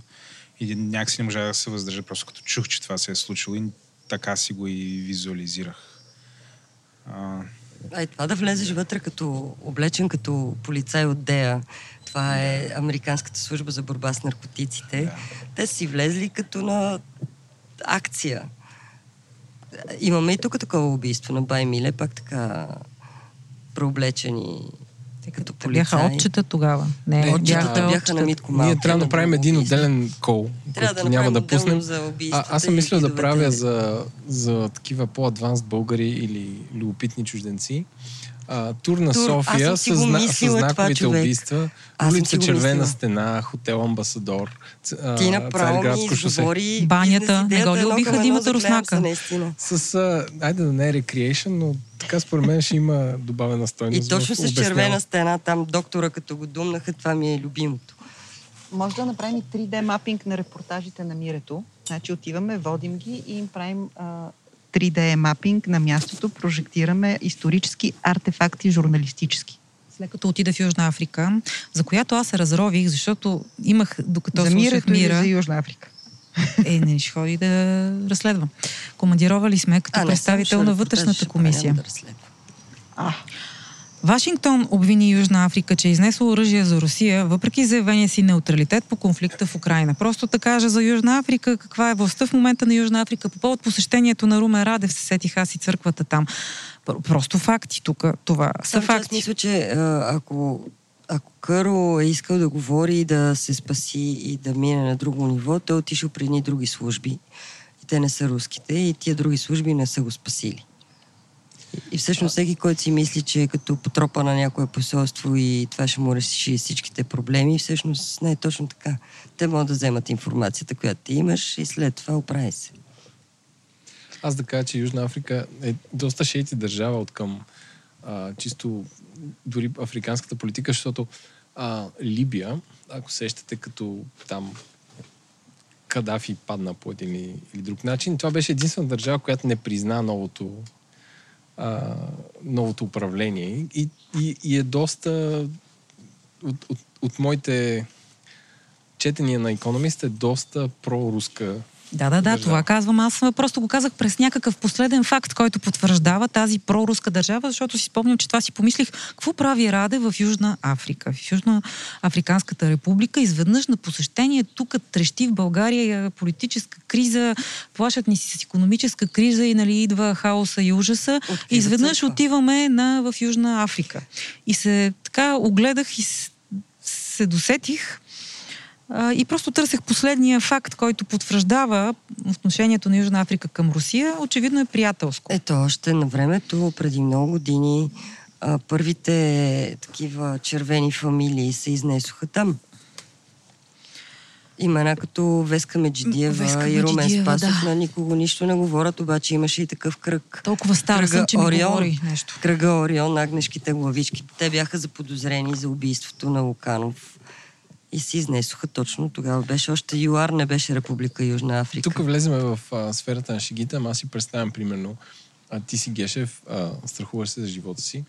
И някакси не можа да се въздържа, просто като чух, че това се е случило и така си го и визуализирах. А, Ай, това да влезеш вътре като облечен като полицай от ДЕА. Това е Американската служба за борба с наркотиците. Да. Те си влезли като на акция. Имаме и тук такова убийство на Бай Миле, пак така прооблечени Тъй като Те бяха полицаи. отчета тогава. Не, Не, Отчетата бяха бяха на Митко. Ние трябва да направим един отделен кол, Трябва да който няма да пуснем. за А, аз съм мислил да правя за, за такива по-адванс българи или любопитни чужденци. А, тур на Тур, аз София с, зна, с това, знаковите човек. убийства. Аз улица Червена мислила. стена, хотел Амбасадор, Ти направо ми изговори Банята, не го ли убиха Димата Руснака? С, а, айде да не е recreation, но така според мен ще има добавена стойност. И точно с червена стена, там доктора като го думнаха, това ми е любимото. Може да направим и 3D мапинг на репортажите на Мирето. Значи отиваме, водим ги и им правим а, 3D мапинг на мястото, прожектираме исторически артефакти, журналистически. След като отида в Южна Африка, за която аз се разрових, защото имах, докато за слушах Мира, за Южна Африка. [laughs] е, не ще ходи да разследвам. Командировали сме като А, представител на вътрешната правя, комисия. да разследвам. А, Вашингтон обвини Южна Африка, че е изнесло оръжие за Русия, въпреки заявения си неутралитет по конфликта в Украина. Просто да кажа за Южна Африка, каква е властта в момента на Южна Африка. По повод посещението на Румен Радев се сетих аз и църквата там. Пр- Просто факти тук. Това са че аз факти. мисля, че ако, ако Къро е искал да говори и да се спаси и да мине на друго ниво, той е отишъл при едни други служби. И те не са руските, и тия други служби не са го спасили. И всъщност всеки, който си мисли, че е като потропа на някое посолство и това ще му реши всичките проблеми, всъщност не е точно така. Те могат да вземат информацията, която ти имаш и след това оправи се. Аз да кажа, че Южна Африка е доста шейти държава от към а, чисто дори африканската политика, защото а, Либия, ако сещате като там Кадафи падна по един или, друг начин, това беше единствена държава, която не призна новото, а, новото управление. И, и, и е доста от, от, от моите четения на економист е доста проруска Да, да, да, държава. това казвам. Аз просто го казах през някакъв последен факт, който потвърждава тази проруска държава, защото си спомням, че това си помислих. Какво прави Раде в Южна Африка, в Южна Африканската република? Изведнъж на посещение тук трещи в България политическа криза, плашат ни с економическа криза и нали идва хаоса и ужаса. И изведнъж църква. отиваме на, в Южна Африка. И се така огледах и се досетих, а, И просто търсех последния факт, който потвърждава отношението на Южна Африка към Русия. Очевидно е приятелско. Ето, още на времето, преди много години, а, първите такива червени фамилии се изнесоха там. Имена като Веска Меджидиева Веска и Румен Меджидиева, Спасов да. на никого нищо не говорят, обаче имаше и такъв кръг. Толкова стара съм, че ми Орион. говори нещо. Кръга Орион, агнешките главички. Те бяха заподозрени за убийството на Луканов. И се изнесоха точно тогава. Беше още ЮАР, не беше Република Южна Африка. Тук влеземе в а, сферата на шегите, ама аз си представям примерно, а, ти си Гешев, а, страхуваш се за живота си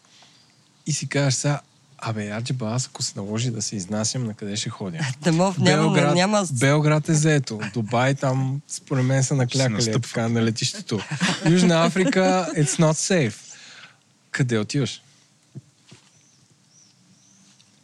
и си кажеш сега, абе, аджеба, аз ако се наложи да се изнасям, на къде ще ходя? [laughs] Дамов, няма, Белград, няма... Белград е заето. Дубай там, според мен са наклякали настъпва. така на летището. Южна Африка, it's not safe. Къде отиваш?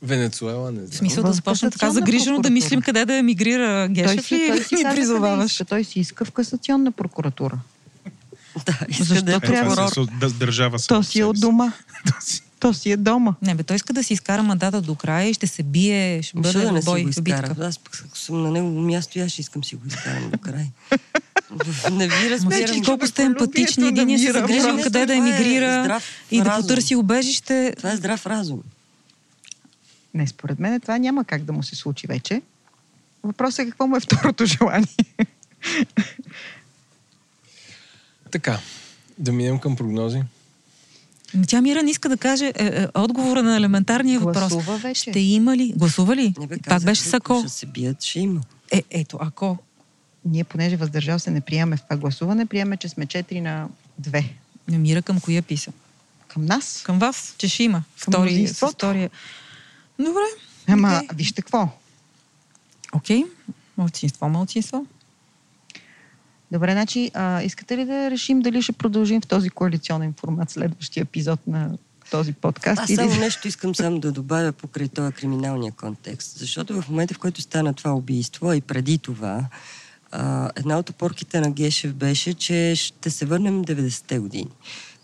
Венецуела, не В знам. смисъл да В започнем така загрижено да мислим къде да емигрира Гешев ли ни [laughs] призоваваш? иска. Той си иска в касационна прокуратура. [laughs] Да, иска Защо да е Е, прокурор. се, да, държава То си е от дома. [laughs] То си е дома. Не, бе, той иска да си изкара мандата до края и ще се бие, ще бъде да не в си бой, го в битка. изкара? Аз пък ако съм на негово място, и аз ще искам си го изкарам до край. не ви разбирам. всички колко сте емпатични, един е се загрижил къде да е емигрира и да потърси убежище. Това е здрав разум. Не, според мен това няма как да му се случи вече. Въпросът е какво му е второто желание. Така, да минем към прогнози. Ами Тя Мира не иска да каже е, е, отговора на елементарния въпрос. Гласува вече. Ще има ли? Гласува ли? Не бе, Пак беше ако Сако. Ще се бият, ще има. Е, ето, ако. Ние, понеже въздържал се, не приемаме в това гласуване, приемаме, че сме 4 на 2. Мира към коя писа? Към нас. Към вас, че ще има. Към Втори, втория. Добре. Ама, Okay. вижте какво. Окей, мълчинство, мълчинство. Добре, значи, а, искате ли да решим дали ще продължим в този коалиционен формат следващия епизод на този подкаст? Аз или- само нещо искам само да добавя покрай този криминалния контекст. Защото в момента, в който стана това убийство, и преди това, а, една от опорките на Гешев беше, че ще се върнем 90-те години.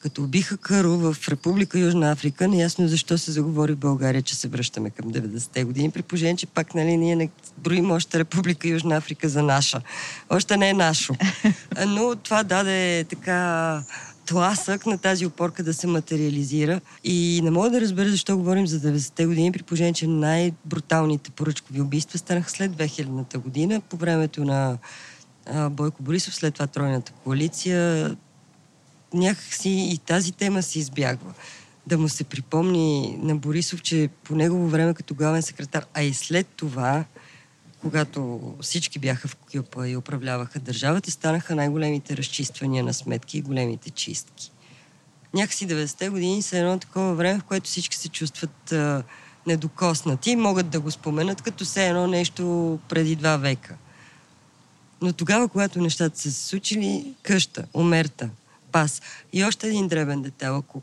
Като убиха Каро в Република Южна Африка, неясно защо се заговори в България, че се връщаме към 90-те години, при положение, че пак нали, ние не броим още Република Южна Африка за наша. Още не е нашо. [laughs] Но това даде така тласък на тази опорка да се материализира. И не мога да разбера защо говорим за 90-те години, при положение, че най-бруталните поръчкови убийства станаха след 2000-та година, по времето на Бойко Борисов, след това Тройната коалиция. Някакси и тази тема се избягва. Да му се припомни на Борисов, че по негово време като главен секретар, а и след това, когато всички бяха в Кюпа и управляваха държавата, станаха най-големите разчиствания на сметки и големите чистки. Някакси 90-те години са едно такова време, в което всички се чувстват а, недокоснати и могат да го споменат като все едно нещо преди два века. Но тогава, когато нещата са се случили, къща, омерта, пас. И още един дребен детайл. Ако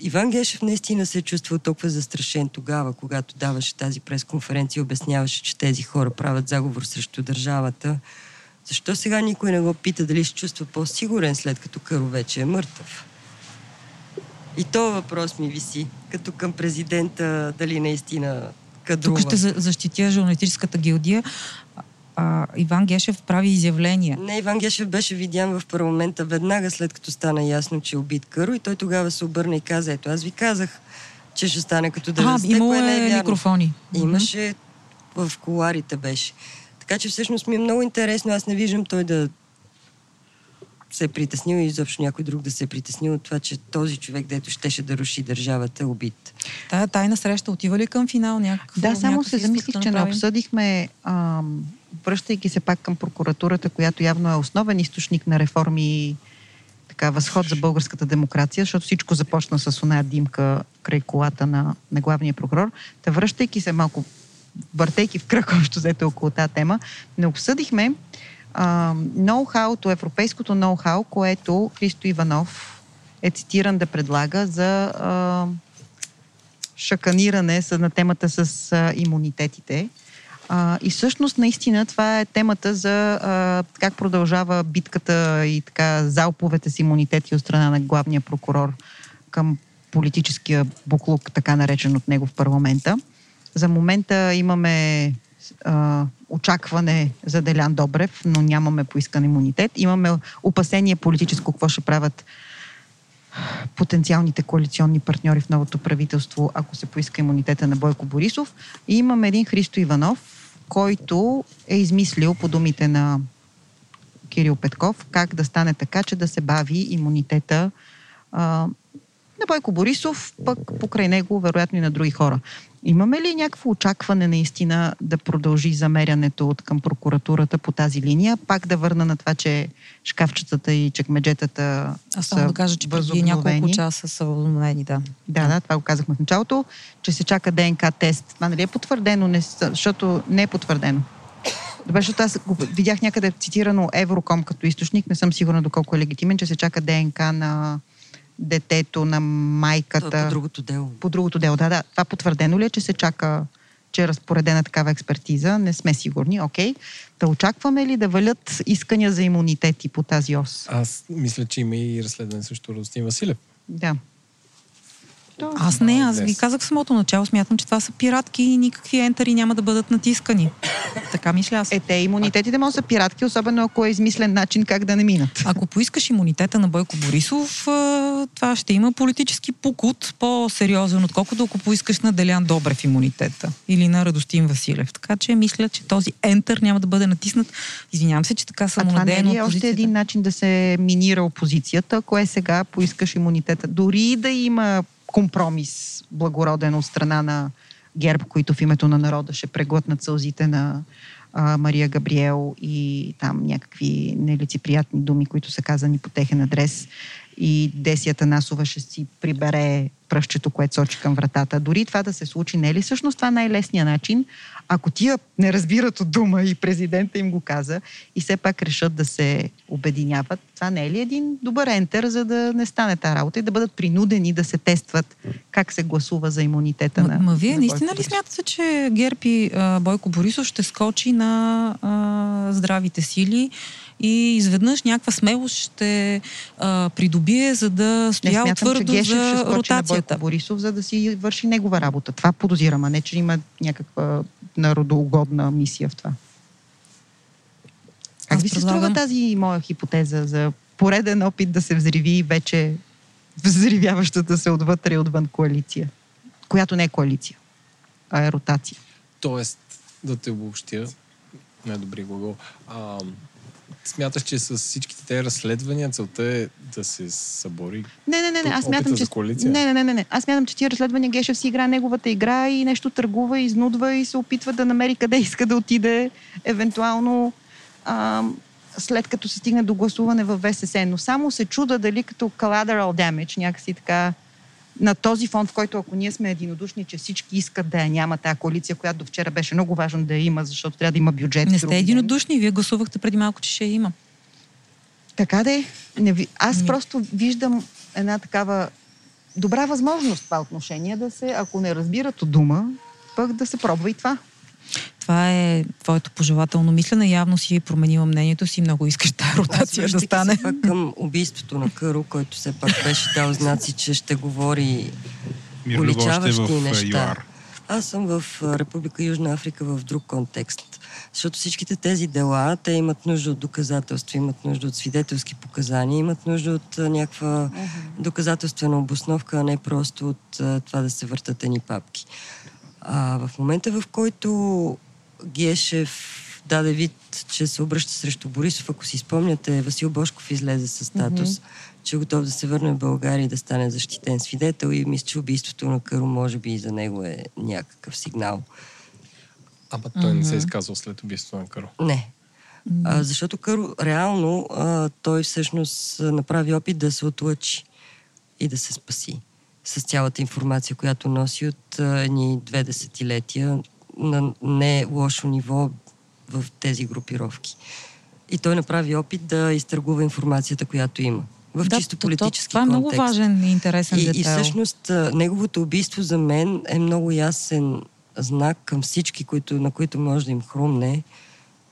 Иван Гешев наистина се е чувствал толкова застрашен тогава, когато даваше тази пресконференция и обясняваше, че тези хора правят заговор срещу държавата. Защо сега никой не го пита дали се чувства по-сигурен, след като Каро вече е мъртъв? И то въпрос ми виси, като към президента, дали наистина кадрува. Тук ще за- защитя журналистическата гилдия. А, Иван Гешев прави изявление. Не, Иван Гешев беше видян в парламента веднага след като стана ясно, че е убит Каро и той тогава се обърна и каза, ето аз ви казах, че ще стане като 90-те, А, имало кое не е е вярно. микрофони. Имаше, в коларите беше. Така че всъщност ми е много интересно, аз не виждам той да се е притеснил и изобщо някой друг да се е притеснил от това, че този човек, дето щеше да руши държавата, е убит. Тая тайна среща отива ли към финал някакво? Да, само се замислих, да че не обсъдихме, ам, връщайки се пак към прокуратурата, която явно е основен източник на реформи и така, възход за българската демокрация, защото всичко започна с оная димка край колата на, на главния прокурор. Та връщайки се малко, въртейки в кръг [laughs] общо взето около тази тема, не обсъдихме а, ноу-хауто, европейското ноу-хау, което Христо Иванов е цитиран да предлага за а, шаканиране на темата с а, имунитетите. А, и всъщност, наистина, това е темата за а, как продължава битката и така залповете с имунитети от страна на главния прокурор към политическия буклук, така наречен от него в парламента. За момента имаме а, очакване за Делян Добрев, но нямаме поискан имунитет. Имаме опасение политическо какво ще правят потенциалните коалиционни партньори в новото правителство, ако се поиска имунитета на Бойко Борисов. И имаме един Христо Иванов, който е измислил по думите на Кирил Петков как да стане така, че да се бави имунитета а, на Бойко Борисов, пък покрай него, вероятно и на други хора. Имаме ли някакво очакване наистина да продължи замерянето от към прокуратурата по тази линия? Пак да върна на това, че шкафчетата и чекмеджетата Аз само са да кажа, че преди няколко часа са възобновени, да. Да, да, това го казахме в началото, че се чака ДНК тест. Това нали е потвърдено, не, защото не е потвърдено. Добре, защото аз го видях някъде цитирано Евроком като източник, не съм сигурна доколко е легитимен, че се чака ДНК на детето, на майката. Това е по другото дело. По другото дело, да, да. Това потвърдено ли е, че се чака, че е разпоредена такава експертиза? Не сме сигурни, окей. Да очакваме ли да валят искания за имунитети по тази ос? Аз мисля, че има и разследване срещу Ростин Василев. Да. То- Аз не, аз Днес. ви казах в самото начало, смятам, че това са пиратки и никакви ентари няма да бъдат натискани. [coughs] Така мисля аз. Е, те имунитетите може да са пиратки, особено ако е измислен начин как да не минат. Ако поискаш имунитета на Бойко Борисов, това ще има политически покут по-сериозен, отколкото ако поискаш на Делян Добрев имунитета или на Радостин Василев. Така че мисля, че този ентър няма да бъде натиснат. Извинявам се, че така А това не е още един начин да се минира опозицията, ако е сега поискаш имунитета? Дори да има компромис благороден от страна на ГЕРБ, които в името на народа ще преглътнат сълзите на а, Мария Габриел и там някакви нелицеприятни думи, които са казани по техен адрес. И Десията Насова ще си прибере пръщето, което сочи към вратата. Дори това да се случи, не е ли всъщност това най-лесният начин, ако тия не разбират от дума и президента им го каза и все пак решат да се обединяват, това не е ли един добър ентер, за да не стане тази работа и да бъдат принудени да се тестват как се гласува за имунитета на Ма вие на наистина ли смятате, че ГЕРБ и а, Бойко Борисов ще скочи на а, здравите сили и изведнъж някаква смелост ще а, придобие, за да Не стоява смятам, че твърдо Гешев ще за на ротацията? Бойко Борисов, за да си върши негова работа. Това подозирам, а не, че има някаква народоугодна мисия в това. Как Аз ви се предлагам- струва тази моя хипотеза за пореден опит да се взриви вече взривяващата се отвътре и отвън коалиция, която не е коалиция, а е ротация? Тоест, да те обобщя, най-добри глагол, а, смяташ, че с всичките тези разследвания целта е да се събори Не, не, не, не. Аз смятам, че. Не, не, не, не, не. Аз смятам, че тия разследвания Гешев си играе неговата игра и нещо търгува, изнудва и се опитва да намери къде иска да отиде, евентуално а, след като се стигне до гласуване в ВСС. Но само се чуда дали като collateral damage, някакси така на този фонд, в който ако ние сме единодушни, че всички искат да я няма тази коалиция, която до вчера беше много важно да я има, защото трябва да има бюджет. Не сте единодушни, вие гласувахте преди малко, че ще я има. Така да е. Не. Аз Ми- просто виждам една такава добра възможност в това отношение да се, ако не разбират от дума, пък да се пробва и това. Това е твоето пожелателно мислене. Явно си променила мнението си много искаш тази Аз ротация да връщайки стане. се пак към убийството на Къро, който все пак беше дал знаци, че ще говори още уличаващи а, неща. ЮАР. Аз съм в а, Република Южна Африка в друг контекст. Защото всичките тези дела, те имат нужда от доказателства, имат нужда от свидетелски показания, имат нужда от някаква доказателствена обосновка, а не просто от това да се въртат едни папки. А в момента, в който Гешев даде вид, че се обръща срещу Борисов, ако си спомняте, Васил Бошков излезе с статус, че е готов да се върне в България и да стане защитен свидетел и мисля, че убийството на Каро може би и за него е някакъв сигнал. Ама той не се е изказал след убийството на Каро. Не. А, защото Каро, реално, а, той всъщност направи опит да се отлъчи и да се спаси с цялата информация, която носи от едни две десетилетия на не лошо ниво в тези групировки. И той направи опит да изтъргува информацията, която има. В Да, чисто то- то- политически Това е много контекст. важен и интересен И, детайл. и всъщност неговото убийство за мен е много ясен знак към всички, които, на които може да им хрумне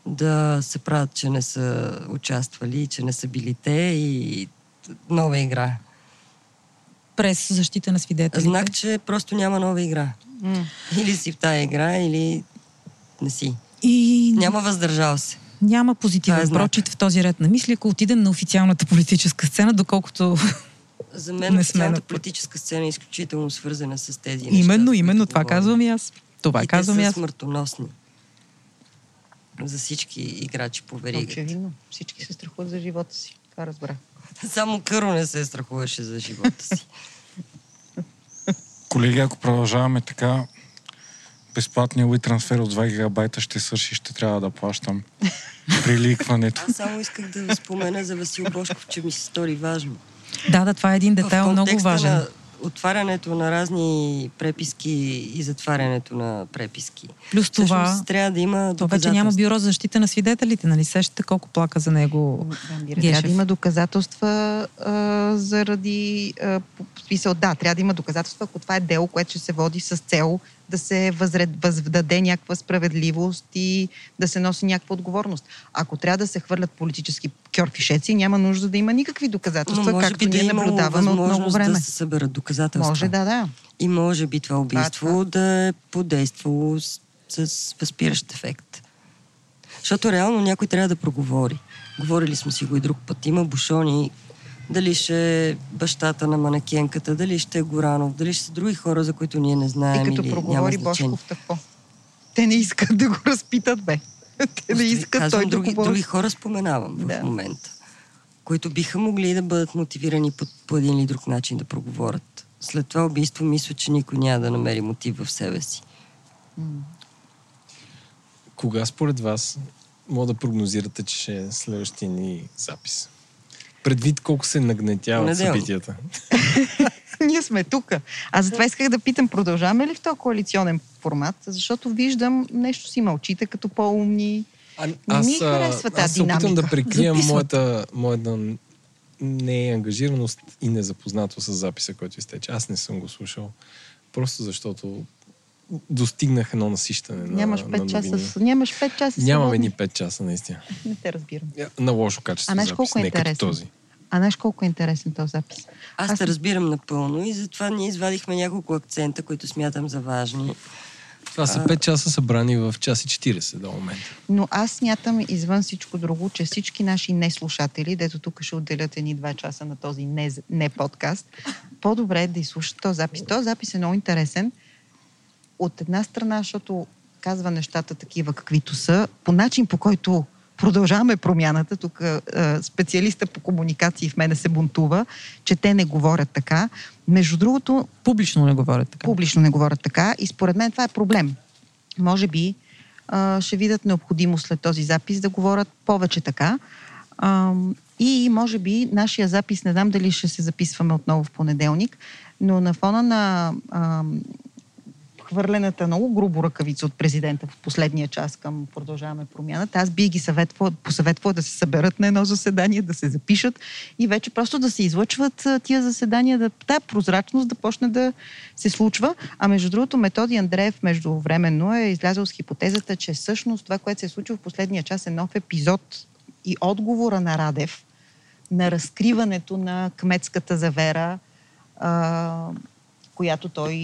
да се правят, че не са участвали, че не са били те и нова игра. През защита на свидетелите. Знак, че просто няма нова игра. Или си в тая игра, или не си. И Няма въздържал се. няма позитивен е прочит в този ред на мисли, ако отидем на официалната политическа сцена, доколкото За мен [laughs] Не сме официалната на- политическа сцена е изключително свързана с тези неща. именно, именно това говорим. казвам и аз. Това и казвам те са аз. смъртоносни. За всички играчи по веригата. Очевидно. Всички се страхуват за живота си. Това разбрах. [laughs] Само Къро не се страхуваше за живота си. [laughs] Колеги, ако продължаваме така, безплатният уи трансфер от 2 гигабайта ще свърши, ще трябва да плащам [laughs] при ликването. Аз само исках да спомена за Васил Бошков, че ми се стори важно. Да, да, това е един детайл много важен. на отварянето на разни преписки и затварянето на преписки. Плюс това, Всъщност, трябва да има то вече няма бюро за защита на свидетелите, нали? Сещате колко плака за него Трябва да има доказателства а, заради... А, смисъл, да, трябва да има доказателства, ако това е дело, което ще се води с цел да се възред, въздаде някаква справедливост и да се носи някаква отговорност. Ако трябва да се хвърлят политически кьорфишеци, няма нужда да има никакви Но доказателства, може както би да ние е имало наблюдаваме от много време. да се съберат доказателства. Може да, да. И може би това убийство това. да е подействало с, с възпиращ ефект. Защото реално някой трябва да проговори. Говорили сме си го и друг път. Има бушони, дали ще е бащата на манекенката, дали ще е Горанов, дали ще са други хора, за които ние не знаем И като или проговори. Бошков какво? Те не искат да го разпитат, бе. Те не искат Казвам, той други, да говори. други хора споменавам Да. в момента, които биха могли да бъдат мотивирани по, по един или друг начин да проговорят. След това убийство мисля, че никой няма да намери мотив в себе си. Кога според вас мога да прогнозирате, че ще е следващия ни запис? Предвид колко се нагнетяват събитията. [laughs] [laughs] Ние сме тук. Аз затова исках да питам, продължаваме ли в този коалиционен формат? Защото виждам нещо си мълчите като по-умни. А, ми аз, а, харесва тази аз се опитам да прикрием Записват. моята, моята неангажираност и незапознато с записа, който изтече. Аз не съм го слушал. Просто защото достигнах едно насищане на, нямаш на 5 часа. новини. с- Нямаш 5 часа. Нямам свободни. едни 5 часа, наистина. Не те разбирам. На лошо качество А знаеш запис, колко е не като интересен? този. А знаеш колко е интересен този запис? Аз Аз- те разбирам напълно и затова ние извадихме няколко акцента, които смятам за важни. Това са 5 часа събрани в час и 40 до момента. Но аз смятам извън всичко друго, че всички наши неслушатели, дето тук ще отделят едни два часа на този не, не подкаст, по-добре е да изслушат този запис. Този запис е много интересен. От една страна, защото казва нещата такива каквито са, по начин по който продължаваме промяната. Тук е, специалиста по комуникации в мене се бунтува, че те не говорят така. Между другото, Публично не говорят така. публично не говорят така и според мен това е проблем. Може би ще видят необходимост след този запис да говорят повече така. И може би нашия запис, не знам дали ще се записваме отново в понеделник, но на фона на хвърлената много грубо ръкавица от президента в последния час към продължаваме промяната, аз би ги съветвала, посъветвала да се съберат на едно заседание, да се запишат и вече просто да се излъчват тия заседания, да тая прозрачност да почне да се случва. А между другото, Методи Андреев междувременно е излязъл с хипотезата, че всъщност това, което се е случило в последния час е нов епизод и отговора на Радев на разкриването на кметската завера, която той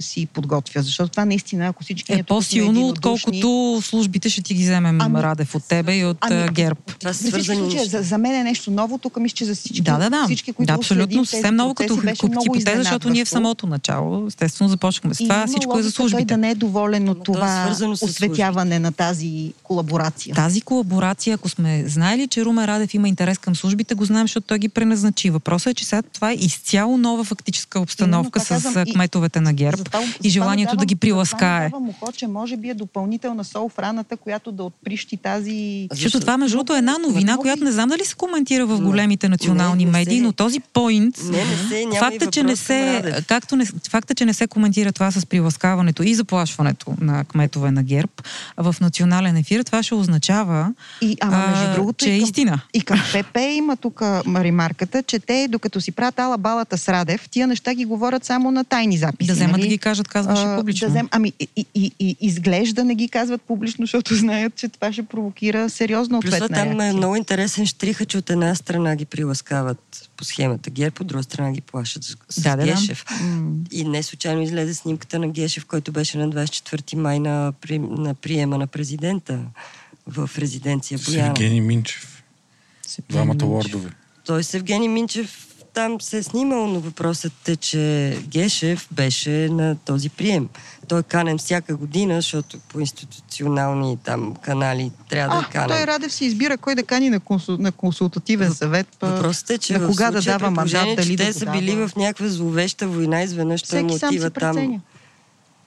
си подготвя. Защото това наистина, ако всички Е по-силно, отколкото службите ще ти ги вземем Ами- Радев от тебе и от Ами, ГЕРБ. Това случаи, неща. за, за мен е нещо ново. Тук мисля, че за всички, Да, да, да. всички които да, абсолютно. Съвсем много като хипотеза, защото ние в самото начало, естествено, започнахме с това. има Всичко е за логика Той службите. да не е доволен от е това свързано осветяване на тази колаборация. Тази колаборация, ако сме знаели, че Румен Радев има интерес към службите, го знаем, защото той ги преназначи. Въпросът е, че сега това е изцяло нова фактическа обстановка с И- кметовете на ГЕРБ Затова- и желанието давам- да ги приласкае. Давам ухо, че може би е допълнителна сол в раната, която да отприщи тази... Защото това, между другото, е една новина, Много която не знам дали се коментира в големите национални Не, не медии, се. но този поинт, Не, не се, няма факта, че не се, както не, факта, че не се коментира това с приласкаването и заплашването на кметове на ГЕРБ в национален ефир, това ще означава, И, ама между а, другото, че е и към, истина. и към ПП има тук ремарката, че те, докато си правят ала балата с Радев, тия неща ги говорят само на тайни записи. Да вземат нали? да ги кажат, казваше публично. Да взем, ами и, и, и, изглежда не ги казват публично, защото знаят, че това ще провокира сериозна Плюс това ответна там е много интересен штриха, че от една страна ги приласкават по схемата ГЕРБ, от друга страна ги плашат с, с Да, да, да. Гешев. И не случайно излезе снимката на Гешев, който беше на 24 май на, при, на приема на президента в резиденция С Бояна. Евгений Минчев. Двамата лордове. Той с Евгений Минчев там се е снимал, но въпросът е, че Гешев беше на този прием. Той е канен всяка година, защото по институционални там канали трябва да е А, канен. той Радев си избира кой да кани на, консул, на консултативен съвет. па Въпросът е, че на кога да дава мандат, дали да те го са били в някаква зловеща война, изведнъж той му отива там. преценя.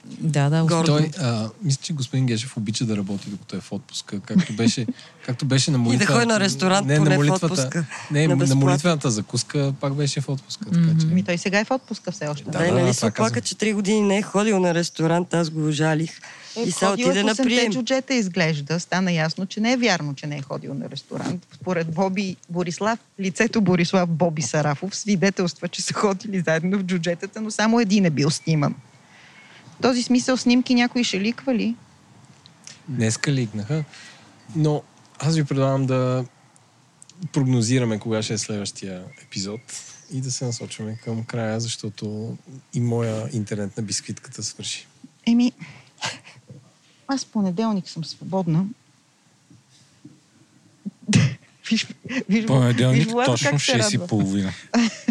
Да, да, Гордо. Той, а, мисля, че господин Гешев обича да работи докато е в отпуска, както беше, [laughs] както беше на И да молитва. ходи на ресторант, не, поне на в молитвата, отпуска, Не, на на, молитвената закуска пак беше в отпуска. Така, че... Ми той сега е в отпуска все още. Да, Да, и нали да, се оплака, казвам. че три години не е ходил на ресторант, аз го ожалих. Е, и сега ходил отиде е на прием. джуджета изглежда. Стана ясно, че не е вярно, че не е ходил на ресторант. Според Боби Борислав, лицето Борислав Боби Сарафов свидетелства, че са ходили заедно в джуджетата, но само един е бил сниман. В този смисъл снимки някои ще ликва ли? Днеска ликнаха. Но аз ви предлагам да прогнозираме кога ще е следващия епизод и да се насочваме към края, защото и моя интернет на бисквитката свърши. Еми, [laughs] аз в понеделник съм свободна. виж, [laughs] виж, виж Понеделник Владо точно как се 6 и половина.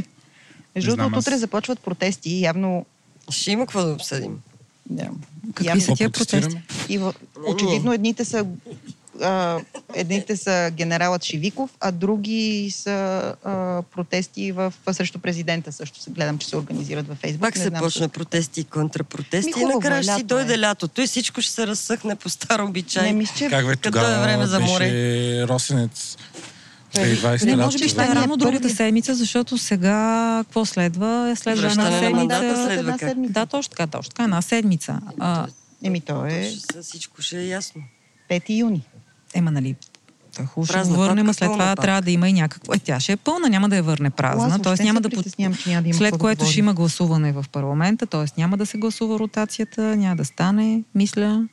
[laughs] Между другото, утре започват протести и явно... Ще има какво да обсъдим. Да, Какви явно са тия протести? И в... очевидно едните са а, едните са генералът Шивиков, а други са а, протести в, срещу президента също. се Гледам, че се организират във Фейсбук. Пак Не се знам почна с- протести и контрапротести. Ми, и хубаво накрая ще си дойде е. лятото и всичко ще се разсъхне по стар обичай. Не, мисля, че Как бе, Като е време тогава за море. беше Росенец 2020 Не, лято може би ще е е рано другата първи. седмица, защото сега какво следва? Следва Връщане една на седмица. мандата следва една седмица. Да, точно така, точно така, една седмица. А, Еми, то е Всичко ще е ясно. 5 юни. ема, нали, той хубаво ще го върнем, а след това папка. трябва да има и някакво. Е, тя ще е пълна, няма да я върне Аз празна. Тоест не няма да под... няма да има След да което говорим. ще има гласуване в парламента, т.е. няма да се гласува ротацията, няма да стане, мисля.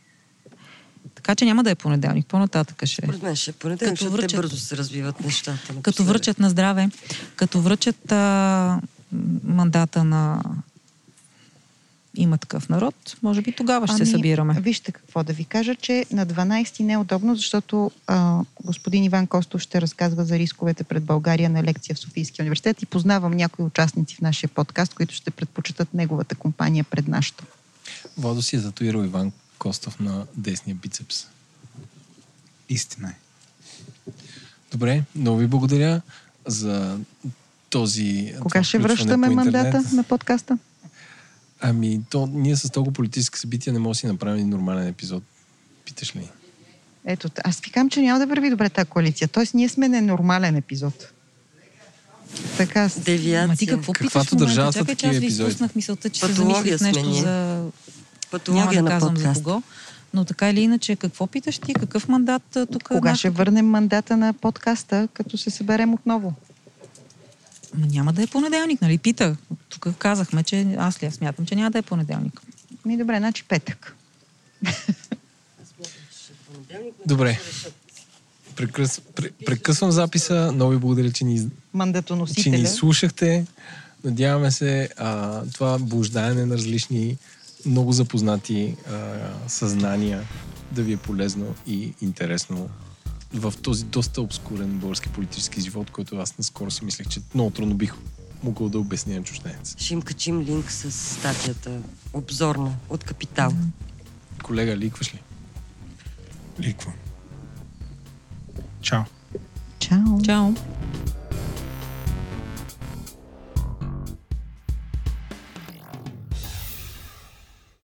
Така че няма да е понеделник, по-нататък ще е. Според мен ще е понеделник, Като защото те връчат- бързо се развиват нещата. Като напоследък. връчат на здраве, като връчат а, мандата на има такъв народ, може би тогава ще се събираме. Вижте какво да ви кажа, че на 12 не е удобно, защото а, господин Иван Костов ще разказва за рисковете пред България на лекция в Софийския университет и познавам някои участници в нашия подкаст, които ще предпочитат неговата компания пред нашата. Владо си е татуирал Иван Костов на десния бицепс. Истина е. Добре, много ви благодаря за този... Кога ще връщаме мандата на подкаста? Ами, то ние с толкова политически събития не можем да си направим нормален епизод. Питаш ли? Ето, аз ви казвам, че няма да върви добре тази коалиция. Тоест, ние сме ненормален епизод. Така, с- Девиация. Ама ти какво Каквато питаш държава Чакай, че аз ви изпуснах мисълта, че се Патология замислих нещо сме за... Няма Патология да на казвам за подкаст. кого. Но така или иначе, какво питаш ти? Какъв мандат тук? кога нашата- ще върнем мандата на подкаста, като се съберем отново? Ма няма да е понеделник, нали? Питах. Тук казахме, че аз ли я смятам, че няма да е понеделник. Ми добре, значи петък. Добре. Прекъс... пре- Прекъсвам записа. Много ви благодаря, че ни, че ни слушахте. Надяваме се а, това блуждаене на различни много запознати а, съзнания да ви е полезно и интересно в този доста обскурен български политически живот, който аз наскоро си мислех, че много трудно бих могъл да обясня на чужденец. Ще им качим линк с статията обзорна от Капитал. Колега, ликваш ли? Ликва. Чао. Чао. Чао!